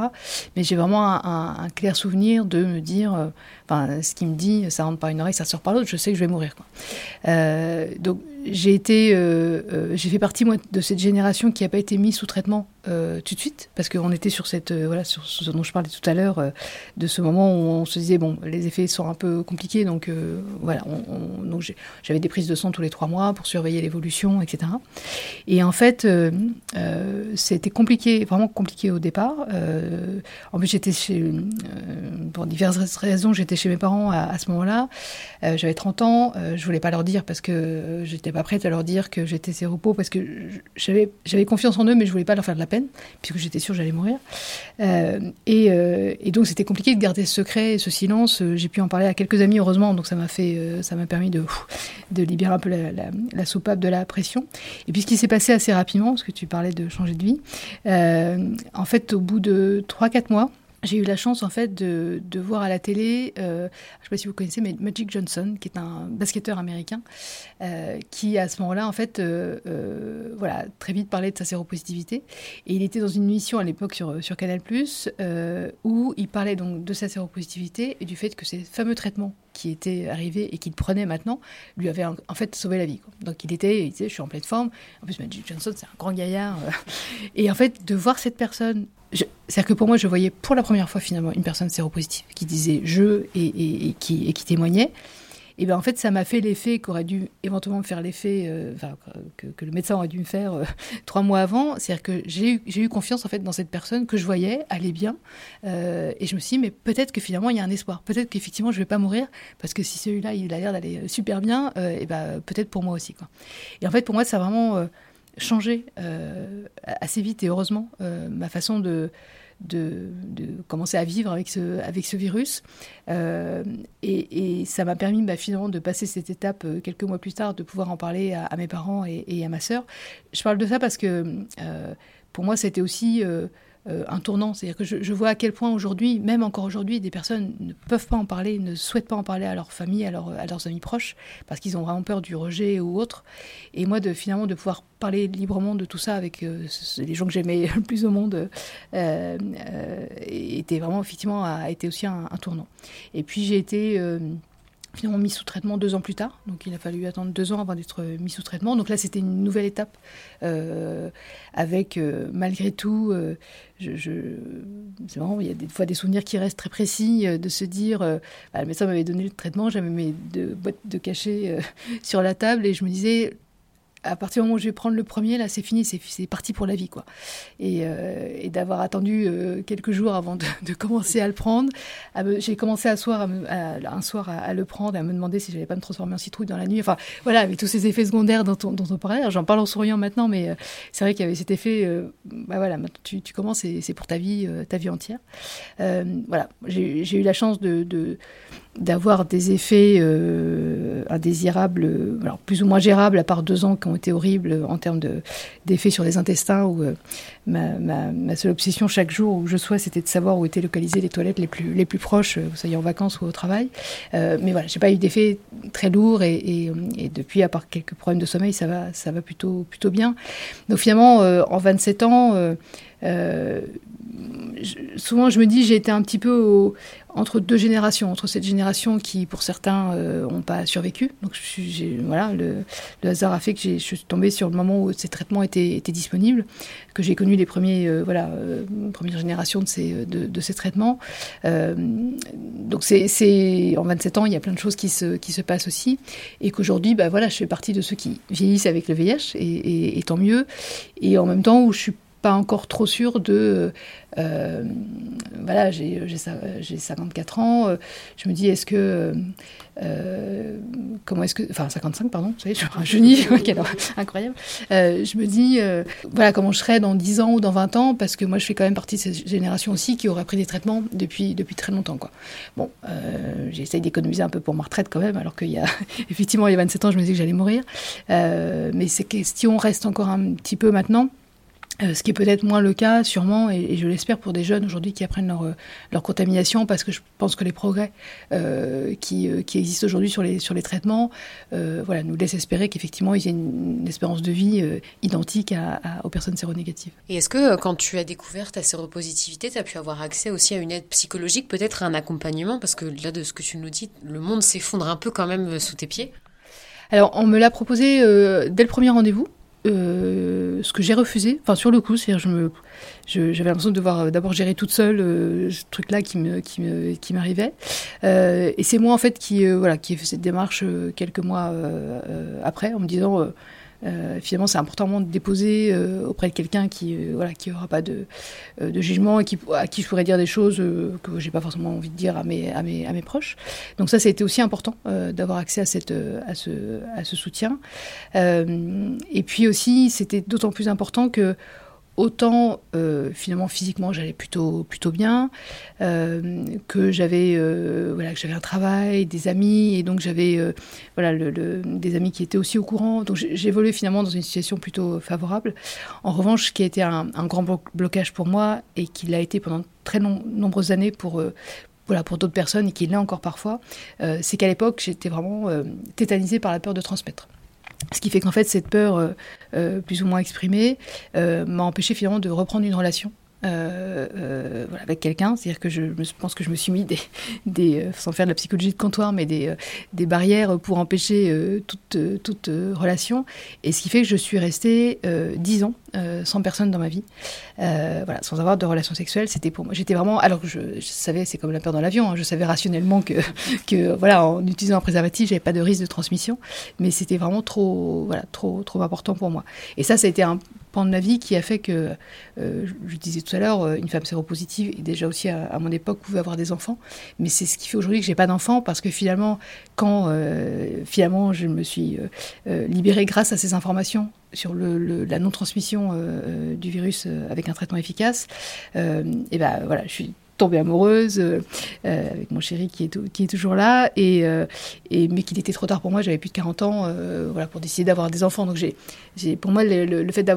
Mais j'ai vraiment un, clair souvenir de me dire, enfin, ce qui me dit, ça rentre par une oreille, ça sort par l'autre. Je sais que je vais mourir. Donc j'ai été, euh, euh, j'ai fait partie moi de cette génération qui n'a pas été mise sous traitement euh, tout de suite, parce qu'on était sur cette, voilà, sur ce dont je parlais tout à l'heure, de ce moment où on se disait bon, les effets sont un peu compliqués, donc voilà, on, donc j'avais des prises de sang tous les trois mois pour surveiller l'évolution, etc. Et en fait, c'était compliqué, vraiment compliqué au départ. en plus, j'étais chez, pour diverses raisons, j'étais chez mes parents à, à ce moment-là. j'avais 30 ans, je voulais pas leur dire parce que j'étais pas prête à leur dire que j'étais séropo parce que j'avais, j'avais confiance en eux, mais je voulais pas leur faire de la peine, puisque j'étais sûre que j'allais mourir. Euh, et, euh, et, donc c'était compliqué de garder ce secret, ce silence. J'ai pu en parler à quelques amis, heureusement, donc ça m'a fait, euh, ça m'a permis de, de libérer un peu la, la, soupape de la pression. Et puis ce qui s'est passé assez rapidement, parce que tu parlais de changer de vie, en fait, au bout de 3-4 mois, j'ai eu la chance en fait de, voir à la télé, euh, je ne sais pas si vous connaissez, mais Magic Johnson, qui est un basketteur américain, euh, qui à ce moment-là en fait, euh, voilà, très vite parlait de sa séropositivité. Et il était dans une émission à l'époque sur, sur Canal+, où il parlait donc de sa séropositivité et du fait que ces fameux traitements qui étaient arrivés et qu'il prenait maintenant lui avaient en, fait sauvé la vie. Donc il était, il disait, je suis en pleine forme. En plus, Magic Johnson, c'est un grand gaillard. et en fait, de voir cette personne c'est-à-dire que pour moi, je voyais pour la première fois finalement une personne séropositive qui disait je et, qui, et qui témoignait. Et bien en fait, ça m'a fait l'effet qu'aurait dû éventuellement me faire l'effet, euh, que, le médecin aurait dû me faire euh, [laughs] trois mois avant. C'est-à-dire que j'ai eu, confiance en fait dans cette personne que je voyais aller bien, euh, et je me suis dit mais peut-être que finalement il y a un espoir, peut-être qu'effectivement je vais pas mourir parce que si celui-là il a l'air d'aller super bien, et ben peut-être pour moi aussi quoi. Et en fait pour moi ça a vraiment changé assez vite et heureusement ma façon de, de, commencer à vivre avec ce, avec ce virus. Euh, et, ça m'a permis bah, finalement de passer cette étape quelques mois plus tard, de pouvoir en parler à, mes parents et, et, à ma sœur. Je parle de ça parce que pour moi, c'était aussi euh, un tournant. C'est-à-dire que je, vois à quel point aujourd'hui, même encore aujourd'hui, des personnes ne peuvent pas en parler, ne souhaitent pas en parler à leur famille, à, leurs amis proches, parce qu'ils ont vraiment peur du rejet ou autre. Et moi, de, finalement, de pouvoir parler librement de tout ça avec euh, les gens que j'aimais [laughs] le plus au monde, euh, était vraiment, effectivement, a, été aussi un, un tournant. Et puis j'ai été finalement mis sous traitement deux ans plus tard. Donc il a fallu attendre deux ans avant d'être mis sous traitement. Donc là, c'était une nouvelle étape euh, avec, euh, malgré tout, euh, c'est marrant, il y a des fois des souvenirs qui restent très précis de se dire, le médecin m'avait donné le traitement, j'avais mes deux boîtes de cachet [laughs] sur la table et je me disais, à partir du moment où je vais prendre le premier, là, c'est fini, c'est parti pour la vie, quoi. Et, euh, d'avoir attendu euh, quelques jours avant de, commencer à le prendre, j'ai commencé un soir à, le prendre, à me demander si j'allais pas me transformer en citrouille dans la nuit. Enfin, voilà, avec tous ces effets secondaires dont on, dont on parlait. J'en parle en souriant maintenant, mais euh, c'est vrai qu'il y avait cet effet. bah voilà, tu, tu commences, c'est pour ta vie, ta vie entière. voilà, j'ai eu la chance d'avoir des effets indésirables, alors plus ou moins gérables, à part deux ans ont été horribles en termes d'effets sur les intestins, où euh, ma, seule obsession chaque jour où je sois, c'était de savoir où étaient localisées les toilettes les plus, les plus proches, euh, que ce soit en vacances ou au travail. Euh, mais voilà, j'ai pas eu d'effets très lourds et, depuis, à part quelques problèmes de sommeil, ça va, ça va plutôt, plutôt bien. Donc finalement, euh, en 27 ans, euh, souvent je me dis j'ai été un petit peu entre deux générations, entre cette génération qui, pour certains, n'ont pas survécu. Donc, voilà, le, hasard a fait que je suis tombée sur le moment où ces traitements étaient, disponibles, que j'ai connu les premiers, voilà, premières générations de ces, traitements. donc, c'est en 27 ans, il y a plein de choses qui se, qui se passent aussi, et qu'aujourd'hui, bah, voilà, je fais partie de ceux qui vieillissent avec le VIH, et, et tant mieux. Et en même temps, où je suis pas encore trop sûre de. Euh, voilà, j'ai 54 ans. Euh, je me dis, est-ce que. Euh, comment est-ce que. Enfin, 55, pardon. Vous savez, je suis un jeune, [laughs] incroyable. je me dis, voilà, comment je serai dans 10 ans ou dans 20 ans, parce que moi, je fais quand même partie de cette génération aussi qui aurait pris des traitements depuis, depuis très longtemps. Quoi. Bon, j'essaye d'économiser un peu pour ma retraite quand même, alors qu'il y a. [laughs] effectivement, il y a 27 ans, je me disais que j'allais mourir. mais ces questions restent encore un petit peu maintenant. Euh, ce qui est peut-être moins le cas, sûrement, et, je l'espère pour des jeunes aujourd'hui qui apprennent leur, euh, leur, contamination, parce que je pense que les progrès euh, qui, qui, existent aujourd'hui sur les, sur les traitements voilà, nous laissent espérer qu'effectivement, il y a une, espérance de vie identique à, aux personnes séronégatives. Et est-ce que quand tu as découvert ta séropositivité, tu as pu avoir accès aussi à une aide psychologique, peut-être à un accompagnement? Parce que là, de ce que tu nous dis, le monde s'effondre un peu quand même sous tes pieds. Alors, on me l'a proposé dès le premier rendez-vous. Euh, ce que j'ai refusé, enfin sur le coup, c'est-à-dire je j'avais l'impression de devoir euh, d'abord gérer toute seule euh, ce truc-là qui m'arrivait, et c'est moi en fait qui, voilà, qui ai fait cette démarche quelques mois après en me disant euh, finalement, c'est important de déposer euh, auprès de quelqu'un qui euh, voilà qui aura pas de, de jugement et qui, à qui je pourrais dire des choses que j'ai pas forcément envie de dire à mes, à mes, à mes proches. Donc ça, ça a été aussi important d'avoir accès à, cette, à, ce, à ce soutien. et puis aussi, c'était d'autant plus important que autant euh, finalement physiquement j'allais plutôt plutôt bien euh, que j'avais euh, voilà que j'avais un travail des amis et donc j'avais voilà des amis qui étaient aussi au courant donc j'évoluais finalement dans une situation plutôt favorable en revanche ce qui a été un, grand blocage pour moi et qui l'a été pendant très nombreuses années pour voilà, pour d'autres personnes et qui l'est encore parfois, c'est qu'à l'époque, j'étais vraiment tétanisée par la peur de transmettre. Ce qui fait qu'en fait, cette peur, euh, euh, plus ou moins exprimée, euh, m'a empêché finalement de reprendre une relation euh, euh, voilà, avec quelqu'un. C'est-à-dire que je, pense que je me suis mis des, [laughs] des euh, sans faire de la psychologie de comptoir, mais des, des barrières pour empêcher toute, toute relation. Et ce qui fait que je suis restée dix ans sans personne dans ma vie, voilà, sans avoir de relation sexuelle. C'était pour moi, j'étais vraiment, alors que je, savais, c'est comme la peur dans l'avion, hein, je savais rationnellement que, [laughs] que voilà, en utilisant un préservatif, j'avais pas de risque de transmission, mais c'était vraiment trop, voilà, trop, trop important pour moi. Et ça, ça a été un pan de ma vie qui a fait que, euh, je disais tout à l'heure, euh, une femme séropositive, et déjà aussi à, mon époque, pouvait avoir des enfants. Mais c'est ce qui fait aujourd'hui que j'ai pas d'enfants, parce que finalement, quand euh, finalement je me suis libérée grâce à ces informations sur le, la non-transmission du virus avec un traitement efficace, et ben voilà, je suis tombée amoureuse euh, euh, avec mon chéri qui est, qui est toujours là, et, euh, et mais qu'il était trop tard pour moi, j'avais plus de 40 ans voilà, pour décider d'avoir des enfants. Donc j'ai, j'ai, pour moi, le, fait de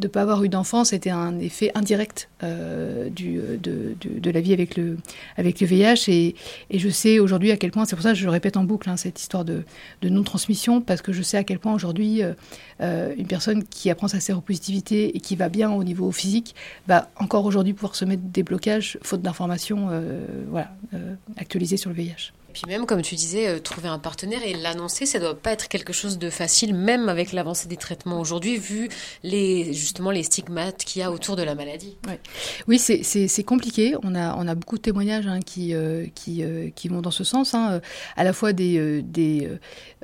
ne pas avoir eu d'enfants, c'était un effet indirect du, de, de, la vie avec le, avec le VIH, et, et je sais aujourd'hui à quel point, c'est pour ça que je répète en boucle, hein, cette histoire de, de non-transmission, parce que je sais à quel point aujourd'hui, une personne qui apprend sa séropositivité et qui va bien au niveau physique, va encore aujourd'hui pouvoir se mettre des blocages faute d'informations information euh, voilà, euh, actualisée sur le VIH. Et puis même, comme tu disais, euh, trouver un partenaire et l'annoncer, ça doit pas être quelque chose de facile, même avec l'avancée des traitements aujourd'hui, vu les, justement les stigmates qu'il y a autour de la maladie. Oui, c'est compliqué. On a, on a beaucoup de témoignages hein, qui, qui, qui, vont dans ce sens. Hein. À la fois des... des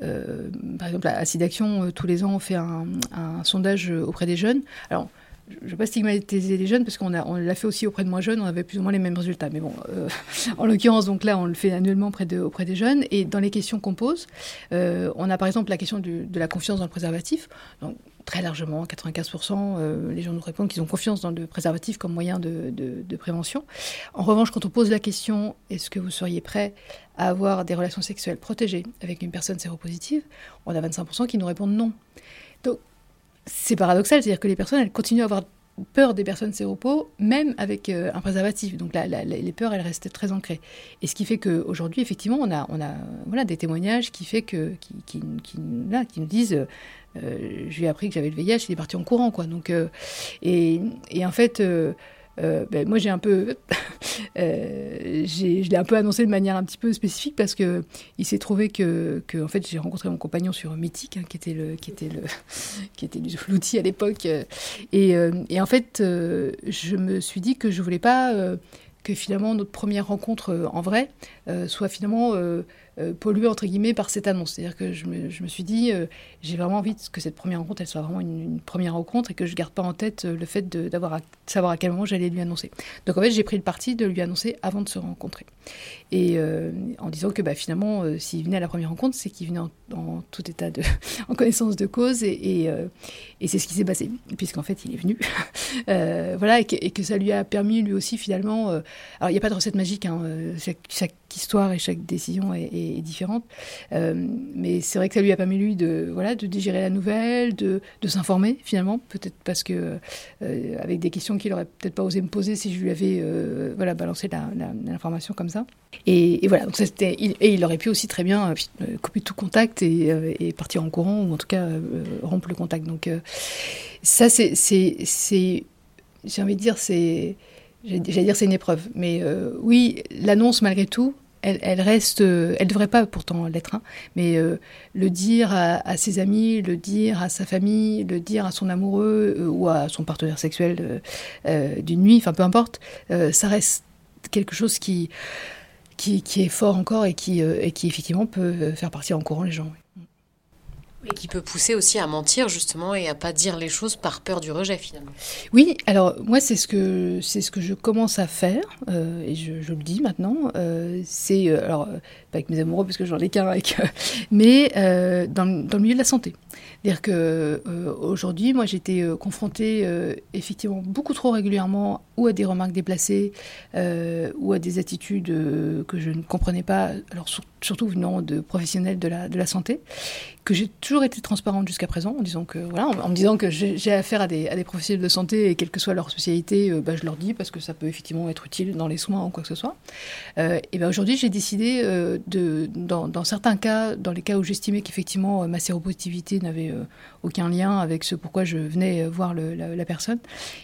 par exemple, à Action, tous les ans, on fait un, un sondage auprès des jeunes. Alors, je ne vais pas stigmatiser les jeunes parce qu'on on l'a fait aussi auprès de moins jeunes, on avait plus ou moins les mêmes résultats. Mais bon, euh, [laughs] en l'occurrence, donc là, on le fait annuellement auprès, auprès des jeunes. Et dans les questions qu'on pose, euh, on a par exemple la question de la confiance dans le préservatif. Donc, très largement, 95%, euh, les gens nous répondent qu'ils ont confiance dans le préservatif comme moyen de, de, prévention. En revanche, quand on pose la question, est-ce que vous seriez prêt à avoir des relations sexuelles protégées avec une personne séropositive, on a 25% qui nous répondent non. Donc, c'est paradoxal, c'est-à-dire que les personnes, elles continuent à avoir peur des personnes séropos, même avec euh, un préservatif. Donc les peurs, elles restent très ancrées. Et ce qui fait qu'aujourd'hui, effectivement, on a, on a voilà, des témoignages qui, fait que, qui, qui, là, qui nous disent euh, euh, je lui ai appris que j'avais le VIH, il est parti en courant. Quoi. Donc, et, et, en fait, ben, moi j'ai un peu, [laughs] je l'ai un peu annoncé de manière un petit peu spécifique parce que il s'est trouvé que, que, en fait j'ai rencontré mon compagnon sur Mythique, hein, qui était le, qui était le, [laughs] qui était l'outil à l'époque, et, et, en fait je me suis dit que je voulais pas que finalement notre première rencontre en vrai soit finalement euh, pollué entre guillemets par cette annonce. C'est-à-dire que je me, suis dit, euh, j'ai vraiment envie que cette première rencontre, elle soit vraiment une, première rencontre et que je garde pas en tête euh, le fait de, d'avoir savoir à quel moment j'allais lui annoncer. Donc en fait, j'ai pris le parti de lui annoncer avant de se rencontrer. Et en disant que bah, finalement, s'il venait à la première rencontre, c'est qu'il venait en, tout état de, [laughs] en connaissance de cause et, et, et c'est ce qui s'est passé, puisqu'en fait, il est venu. [laughs] voilà, et que, ça lui a permis lui aussi finalement. alors il n'y a pas de recette magique, hein, chaque, histoire et chaque décision est, différente. Euh, mais c'est vrai que ça lui a permis lui de voilà de digérer la nouvelle, de, de s'informer finalement, peut-être parce que euh, avec des questions qu'il aurait peut-être pas osé me poser si je lui avais euh, voilà balancé l'information comme ça. Et, et voilà, donc c'était et il aurait pu aussi très bien couper tout contact et, et, partir en courant ou en tout cas rompre le contact. Donc ça c'est j'ai envie de dire c'est j'allais dire c'est une épreuve, mais oui, l'annonce malgré tout, elle, reste, euh, elle devrait pas pourtant l'être, hein, mais euh, le dire à, ses amis, le dire à sa famille, le dire à son amoureux euh, ou à son partenaire sexuel d'une nuit, enfin peu importe, ça reste quelque chose qui, qui, est fort encore et qui, et qui effectivement peut faire partir en courant les gens. Et qui peut pousser aussi à mentir justement et à pas dire les choses par peur du rejet finalement. Oui, alors moi c'est ce que c'est ce que je commence à faire euh, et je, je, le dis maintenant. Euh, c'est euh, alors pas avec mes amoureux parce que j'en ai qu'un avec, mais dans, dans, le milieu de la santé. C'est-à-dire que aujourd'hui moi j'étais confrontée effectivement beaucoup trop régulièrement ou à des remarques déplacées ou à des attitudes que je ne comprenais pas. Alors surtout venant de professionnels de la santé que j'ai toujours été transparente jusqu'à présent, en disant que voilà, en, me disant que j'ai affaire à des, professionnels de santé et quelle que soit leur spécialité, euh, bah, je leur dis parce que ça peut effectivement être utile dans les soins ou quoi que ce soit. Euh, et ben aujourd'hui, j'ai décidé euh, de, dans, dans, certains cas, dans les cas où j'estimais qu'effectivement ma séropositivité n'avait aucun lien avec ce pourquoi je venais voir le, la, personne,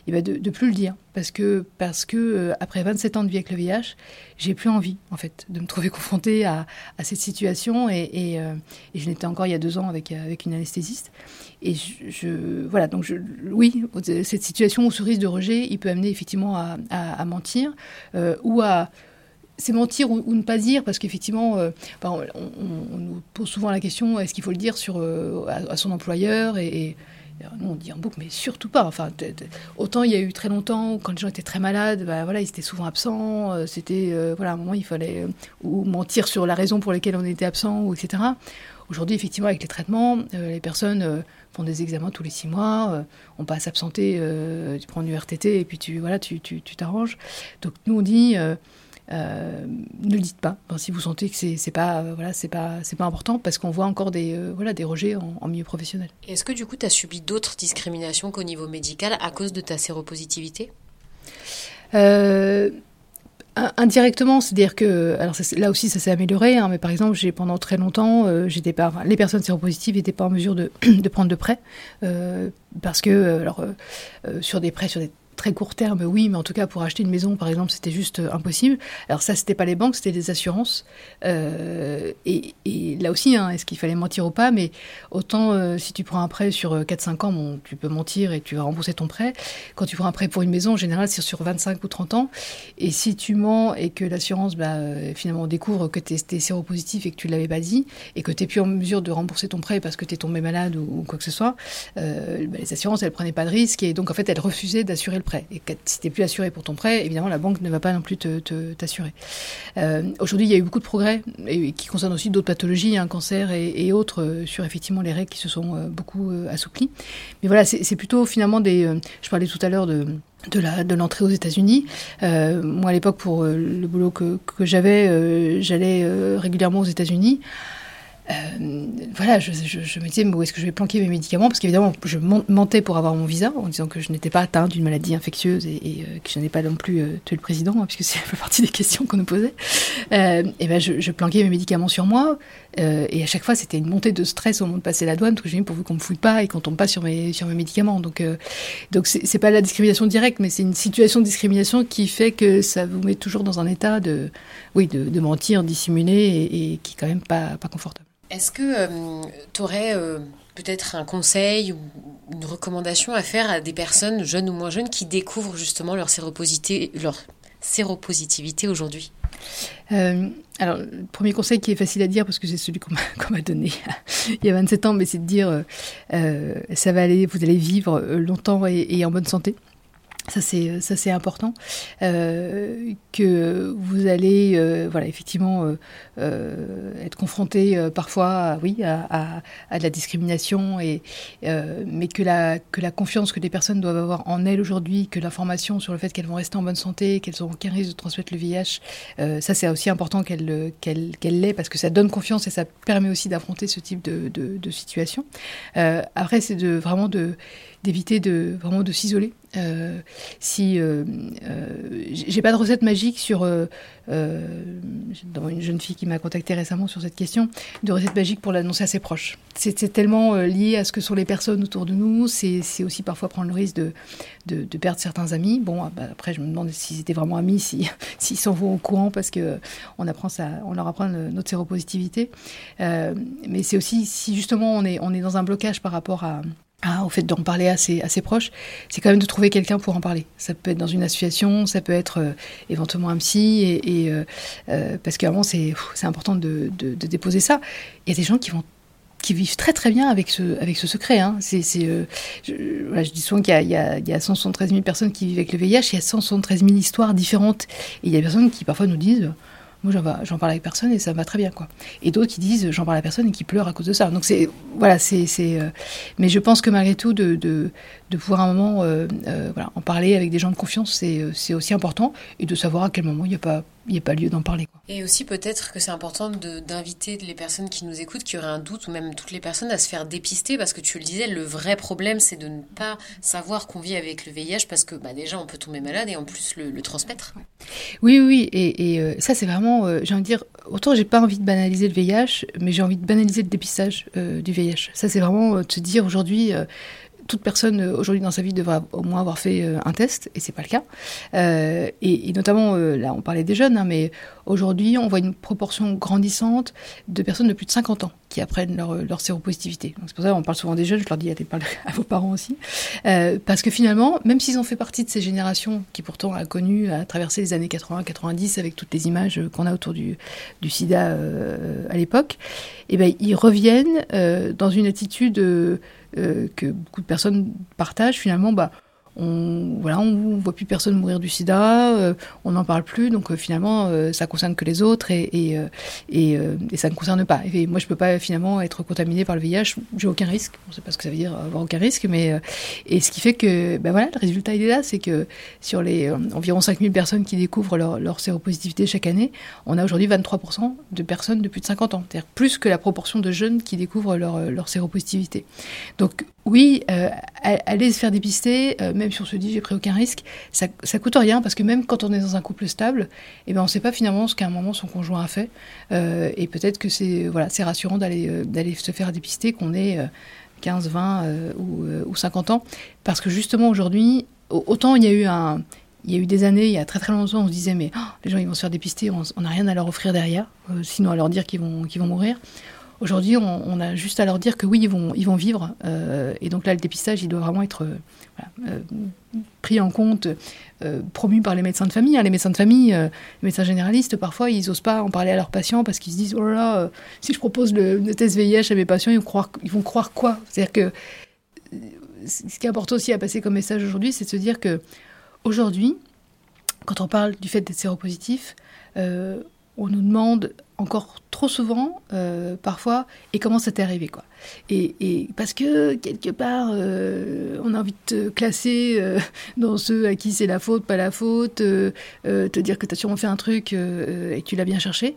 et ben de, plus le dire parce que, parce que euh, après 27 ans de vie avec le VIH, j'ai plus envie, en fait, de me trouver [laughs] confrontée à, cette situation. Et, euh, je l'étais encore il y a deux ans avec, avec une anesthésiste. Et je, voilà, donc je, oui, cette situation où ce risque de rejet, il peut amener effectivement à, mentir euh, ou à c'est mentir ou, ne pas dire parce qu'effectivement, on, on, nous pose souvent la question est-ce qu'il faut le dire sur à, son employeur et nous, on dit en boucle, mais surtout pas. Enfin, autant il y a eu très longtemps, quand les gens étaient très malades, bah, voilà, ils étaient souvent absents. Euh, c'était, euh, voilà, à un moment, il fallait euh, ou mentir sur la raison pour laquelle on était absent, ou etc. Aujourd'hui, effectivement, avec les traitements, les personnes font des examens tous les six mois. on passe absenter, tu prends du RTT et puis tu, voilà, tu, tu, tu t'arranges. Donc nous, on dit euh, ne le dites pas. si vous sentez que c'est pas euh, voilà c'est pas c'est pas important parce qu'on voit encore des euh, voilà des rejets en, milieu professionnel. Est-ce que du coup tu as subi d'autres discriminations qu'au niveau médical à cause de ta séropositivité? Indirectement, c'est-à-dire que, alors là aussi ça s'est amélioré, hein, mais par exemple, j'ai pendant très longtemps, j'étais pas, les personnes séropositives n'étaient pas en mesure de, [clears throat] de prendre de prêts parce que, alors, sur des prêts, sur des très court terme, oui, mais en tout cas pour acheter une maison, par exemple, c'était juste euh, impossible. Alors ça, c'était pas les banques, c'était des assurances. Euh, et, là aussi, hein, est-ce qu'il fallait mentir ou pas? Mais autant euh, si tu prends un prêt sur 4-5 ans, bon, tu peux mentir et tu vas rembourser ton prêt. Quand tu prends un prêt pour une maison, en général, c'est sur 25 ou 30 ans. Et si tu mens et que l'assurance, bah, finalement, découvre que tu es, séropositif et que tu l'avais pas dit, et que tu n'es plus en mesure de rembourser ton prêt parce que tu es tombé malade ou, quoi que ce soit, bah, les assurances, elles prenaient pas de risque et donc en fait, elles refusaient d'assurer prêt. Et si tu n'es plus assuré pour ton prêt, évidemment, la banque ne va pas non plus t'assurer. Euh, Aujourd'hui, il y a eu beaucoup de progrès et, qui concernent aussi d'autres pathologies, un hein, cancer et, autres, euh, sur effectivement les règles qui se sont euh, beaucoup assouplies. Mais voilà, c'est plutôt finalement des. je parlais tout à l'heure de l'entrée aux États-Unis. moi, à l'époque, pour le boulot que j'avais, j'allais régulièrement aux États-Unis. Euh, voilà, je, me disais, mais où est-ce que je vais planquer mes médicaments? Parce qu'évidemment, je mentais pour avoir mon visa en disant que je n'étais pas atteinte d'une maladie infectieuse et, euh, que je n'ai pas non plus euh, tué le président, hein, puisque [laughs] c'est peu partie des questions qu'on nous posait. et ben, je, planquais mes médicaments sur moi. et à chaque fois, c'était une montée de stress au moment de passer la douane, parce que j'ai mis pourvu qu'on me fouille pas et qu'on tombe pas sur mes, sur mes médicaments. Donc, donc c'est pas la discrimination directe, mais c'est une situation de discrimination qui fait que ça vous met toujours dans un état de, oui, de, mentir, dissimuler et, et qui est quand même pas, pas confortable. Est-ce que euh, tu aurais euh, peut-être un conseil ou une recommandation à faire à des personnes, jeunes ou moins jeunes, qui découvrent justement leur séropositivité, leur séropositivité aujourd'hui? Euh, alors, le premier conseil qui est facile à dire, parce que c'est celui qu'on m'a [laughs] donné il y a 27 ans, mais c'est de dire ça va aller, vous allez vivre longtemps et en bonne santé. Ça c'est ça c'est important. Euh, que vous allez euh, voilà effectivement euh, être confronté parfois oui à, à, de la discrimination et mais que la que la confiance que les personnes doivent avoir en elles aujourd'hui que l'information sur le fait qu'elles vont rester en bonne santé qu'elles n'auront aucun risque de transmettre le VIH ça c'est aussi important qu'elle qu'elle qu'elle l'ait parce que ça donne confiance et ça permet aussi d'affronter ce type de, de, de situation. Après c'est de vraiment de d'éviter de vraiment de s'isoler. Euh, si euh, euh, j'ai pas de recette magique sur euh, dans une jeune fille qui m'a contacté récemment sur cette question de recette magique pour l'annoncer à ses proches. C'est tellement lié à ce que sont les personnes autour de nous. C'est aussi parfois prendre le risque de, de, perdre certains amis. Bon, ah, bah, après je me demande s'ils étaient vraiment amis, [laughs] s'ils si, s'en vont au courant parce que on apprend ça, on leur apprend notre séropositivité. mais c'est aussi si justement on est on est dans un blocage par rapport à ah, au fait d'en parler à ses, à ses proches, c'est quand même de trouver quelqu'un pour en parler. Ça peut être dans une association, ça peut être euh, éventuellement un psy, et, et euh, euh parce qu'avant c'est important de, de, déposer ça. Il y a des gens qui vont qui vivent très très bien avec ce avec ce secret. Hein. C'est euh, je, dis souvent qu'il y, y a 173 000 personnes qui vivent avec le VIH, il y a 173 000 histoires différentes, et il y a des personnes qui parfois nous disent moi j'en parle avec personne et ça va très bien quoi. Et d'autres qui disent j'en parle à personne et qui pleurent à cause de ça. Donc c'est voilà c'est euh, mais je pense que malgré tout de, de, de pouvoir à un moment euh, euh, voilà, en parler avec des gens de confiance c'est aussi important et de savoir à quel moment il n'y a pas il n'y a pas lieu d'en parler. Quoi. Et aussi peut-être que c'est important d'inviter les personnes qui nous écoutent, qui auraient un doute, ou même toutes les personnes, à se faire dépister, parce que tu le disais, le vrai problème, c'est de ne pas savoir qu'on vit avec le VIH, parce que bah, déjà, on peut tomber malade et en plus le, transmettre. Oui, oui, et, et euh, ça, c'est vraiment, euh, j'ai envie de dire, autant j'ai pas envie de banaliser le VIH, mais j'ai envie de banaliser le dépistage euh, du VIH. Ça, c'est vraiment de se dire aujourd'hui toute personne euh, aujourd'hui dans sa vie devrait au moins avoir fait euh, un test, et c'est pas le cas. Euh, et, notamment, là, on parlait des jeunes, hein, mais aujourd'hui, on voit une proportion grandissante de personnes de plus de 50 ans qui apprennent leur, leur séropositivité. C'est pour ça qu'on parle souvent des jeunes, je leur dis, allez parler [laughs] à vos parents aussi. parce que finalement, même s'ils ont fait partie de ces générations qui pourtant a connu, a traversé les années 80-90 avec toutes les images qu'on a autour du, sida à l'époque, eh ben, ils reviennent dans une attitude euh, que beaucoup de personnes partagent, finalement, bah, on voilà on voit plus personne mourir du sida euh, on n'en parle plus donc euh, finalement euh, ça concerne que les autres et et, et ça ne concerne pas. Et moi je peux pas finalement être contaminé par le VIH j'ai aucun risque. On sait pas ce que ça veut dire avoir aucun risque mais et ce qui fait que ben voilà le résultat est là c'est que sur les environ 5000 personnes qui découvrent leur, séropositivité chaque année on a aujourd'hui 23% de personnes de plus de 50 ans c'est-à-dire plus que la proportion de jeunes qui découvrent leur, leur séropositivité. Donc oui, euh, aller se faire dépister, euh, même si on se dit j'ai pris aucun risque, ça, ça coûte rien parce que même quand on est dans un couple stable, eh ben on ne sait pas finalement ce qu'à un moment son conjoint a fait. Euh, et peut-être que c'est voilà, c'est rassurant d'aller d'aller se faire dépister qu'on ait 15, 20 ou, ou, 50 ans, parce que justement aujourd'hui, autant il y a eu un il y a eu des années, il y a très très longtemps, on se disait mais oh, les gens ils vont se faire dépister, on n'a rien à leur offrir derrière, sinon à leur dire qu'ils vont qu'ils vont mourir. Aujourd'hui, on, a juste à leur dire que oui, ils vont, ils vont vivre. Euh, et donc là, le dépistage, il doit vraiment être euh, euh, pris en compte, promu par les médecins de famille. Hein. Les médecins de famille, les médecins généralistes, parfois, ils n'osent pas en parler à leurs patients parce qu'ils se disent, oh là là, si je propose le, test VIH à mes patients, ils vont croire, ils vont croire quoi? C'est-à-dire que ce qui est important aussi à passer comme message aujourd'hui, c'est de se dire que aujourd'hui, quand on parle du fait d'être séropositif, on nous demande encore trop souvent, euh, parfois, et comment ça t'est arrivé, quoi. Et, parce que, quelque part, euh, on a envie de te classer euh, dans ceux à qui c'est la faute, pas la faute, te dire que tu as sûrement fait un truc et que tu l'as bien cherché.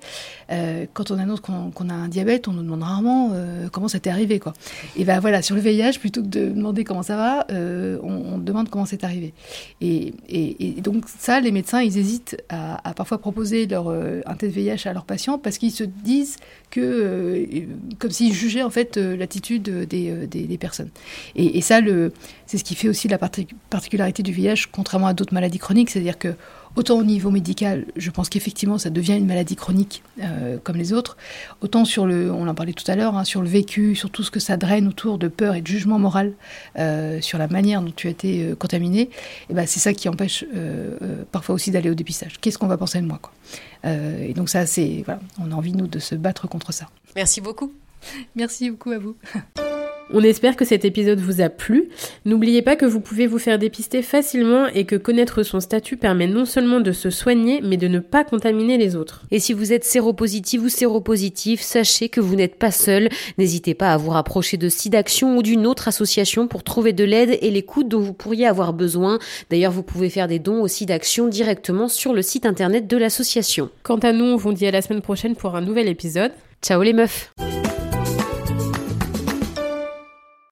quand on annonce qu'on a un diabète, on nous demande rarement comment ça t'est arrivé, quoi. Et ben voilà, sur le VIH, plutôt que de demander comment ça va, on, demande comment c'est arrivé. Et, donc ça, les médecins, ils hésitent à, parfois proposer leur, un test VIH à leurs patients parce qu'ils se disent que, euh, comme s'ils jugeaient en fait euh, l'attitude des, euh, des, personnes. Et, ça, c'est ce qui fait aussi la particularité du VIH, contrairement à d'autres maladies chroniques, c'est-à-dire que Autant au niveau médical, je pense qu'effectivement, ça devient une maladie chronique euh, comme les autres. Autant sur le, on en parlait tout à l'heure, hein, sur le vécu, sur tout ce que ça draine autour de peur et de jugement moral, euh, sur la manière dont tu as été euh, contaminé, et eh ben c'est ça qui empêche parfois aussi d'aller au dépistage. Qu'est-ce qu'on va penser de moi, quoi? Et donc ça, c'est voilà, on a envie nous de se battre contre ça. Merci beaucoup. Merci beaucoup à vous. [laughs] On espère que cet épisode vous a plu. N'oubliez pas que vous pouvez vous faire dépister facilement et que connaître son statut permet non seulement de se soigner, mais de ne pas contaminer les autres. Et si vous êtes séropositif ou séropositif, sachez que vous n'êtes pas seul. N'hésitez pas à vous rapprocher de SIDAction ou d'une autre association pour trouver de l'aide et l'écoute dont vous pourriez avoir besoin. D'ailleurs, vous pouvez faire des dons au SIDAction directement sur le site internet de l'association. Quant à nous, on vous dit à la semaine prochaine pour un nouvel épisode. Ciao les meufs